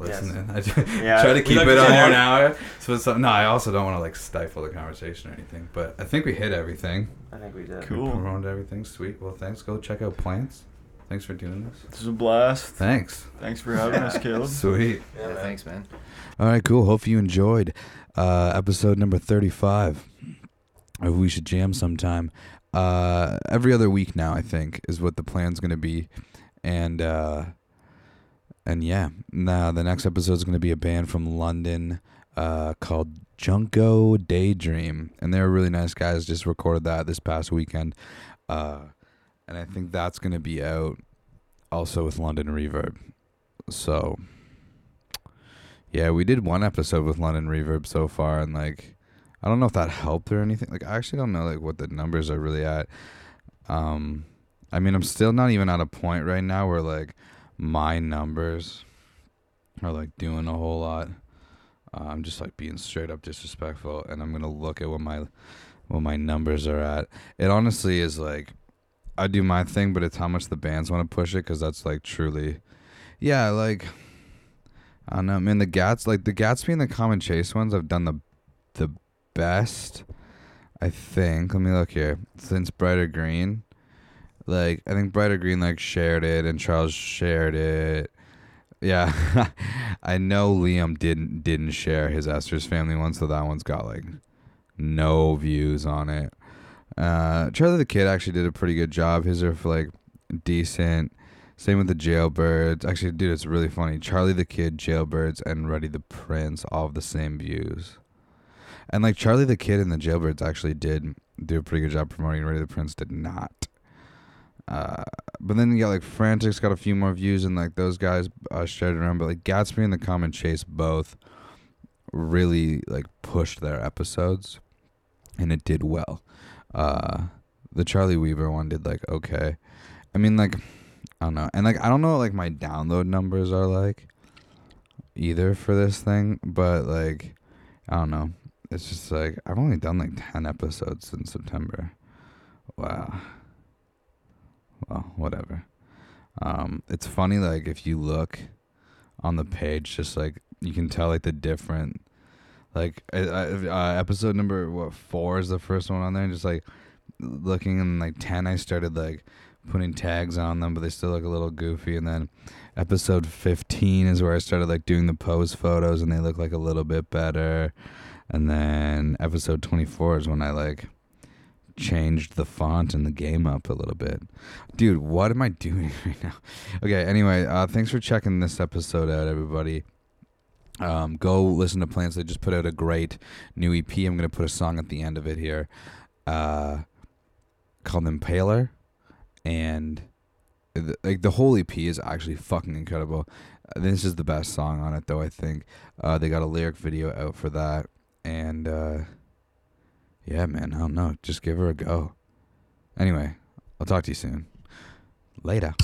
S2: Yes.
S7: listening. I just
S2: Yeah.
S7: try to keep
S4: like
S7: it
S4: to
S7: under
S4: talk.
S7: an hour. So it's no, I also don't want to like stifle the conversation or anything. But I think we hit everything.
S2: I think we did.
S5: Cool.
S7: We promoted everything. Sweet. Well, thanks. Go check out Plants. Thanks for doing this.
S5: This is a blast.
S7: Thanks.
S5: Thanks for having us, Caleb.
S7: Sweet.
S4: Yeah,
S6: Yeah,
S4: man.
S6: thanks, man.
S1: All right, cool. Hope you enjoyed uh, episode number 35 of We Should Jam sometime. Uh, every other week now, I think, is what the plan's going to be. And uh, and yeah, now the next episode is going to be a band from London uh, called Junko Daydream. And they're really nice guys. Just recorded that this past weekend. Uh, and I think that's going to be out also with London Reverb. So yeah, we did one episode with London Reverb so far, and like, I don't know if that helped or anything. Like, I actually don't know like what the numbers are really at. Um, I mean, I'm still not even at a point right now where like my numbers are like doing a whole lot. Uh, I'm just like being straight up disrespectful, and I'm gonna look at what my what my numbers are at. It honestly is like I do my thing, but it's how much the bands want to push it because that's like truly, yeah, like. I don't know. I mean, the Gats, like the Gatsby and the Common Chase ones, I've done the the best. I think. Let me look here. Since Brighter Green, like I think Brighter Green like shared it and Charles shared it. Yeah, I know Liam didn't didn't share his Esther's Family one, so that one's got like no views on it. Uh, Charlie the Kid actually did a pretty good job. His are like decent. Same with the Jailbirds. Actually, dude, it's really funny. Charlie the Kid, Jailbirds, and Ready the Prince all have the same views. And like Charlie the Kid and the Jailbirds actually did do a pretty good job promoting. Ready the Prince did not. Uh, but then you got like Frantics got a few more views, and like those guys uh, shared around. But like Gatsby and the Common Chase both really like pushed their episodes, and it did well. Uh, the Charlie Weaver one did like okay. I mean like I don't know. And like I don't know what like my download numbers are like either for this thing, but like I don't know. It's just like I've only done like 10 episodes since September. Wow. Well, whatever. Um it's funny like if you look on the page just like you can tell like the different like uh, episode number what 4 is the first one on there and just like looking in like 10 I started like putting tags on them, but they still look a little goofy. And then episode 15 is where I started like doing the pose photos and they look like a little bit better. And then episode 24 is when I like changed the font and the game up a little bit. Dude, what am I doing right now? Okay, anyway, uh, thanks for checking this episode out, everybody. Um, go listen to Plants. They just put out a great new EP. I'm going to put a song at the end of it here uh, called Impaler and like the whole EP is actually fucking incredible. Uh, this is the best song on it, though. I think uh, they got a lyric video out for that, and uh, yeah, man, I don't know. Just give her a go.
S8: Anyway, I'll talk to you soon. Later.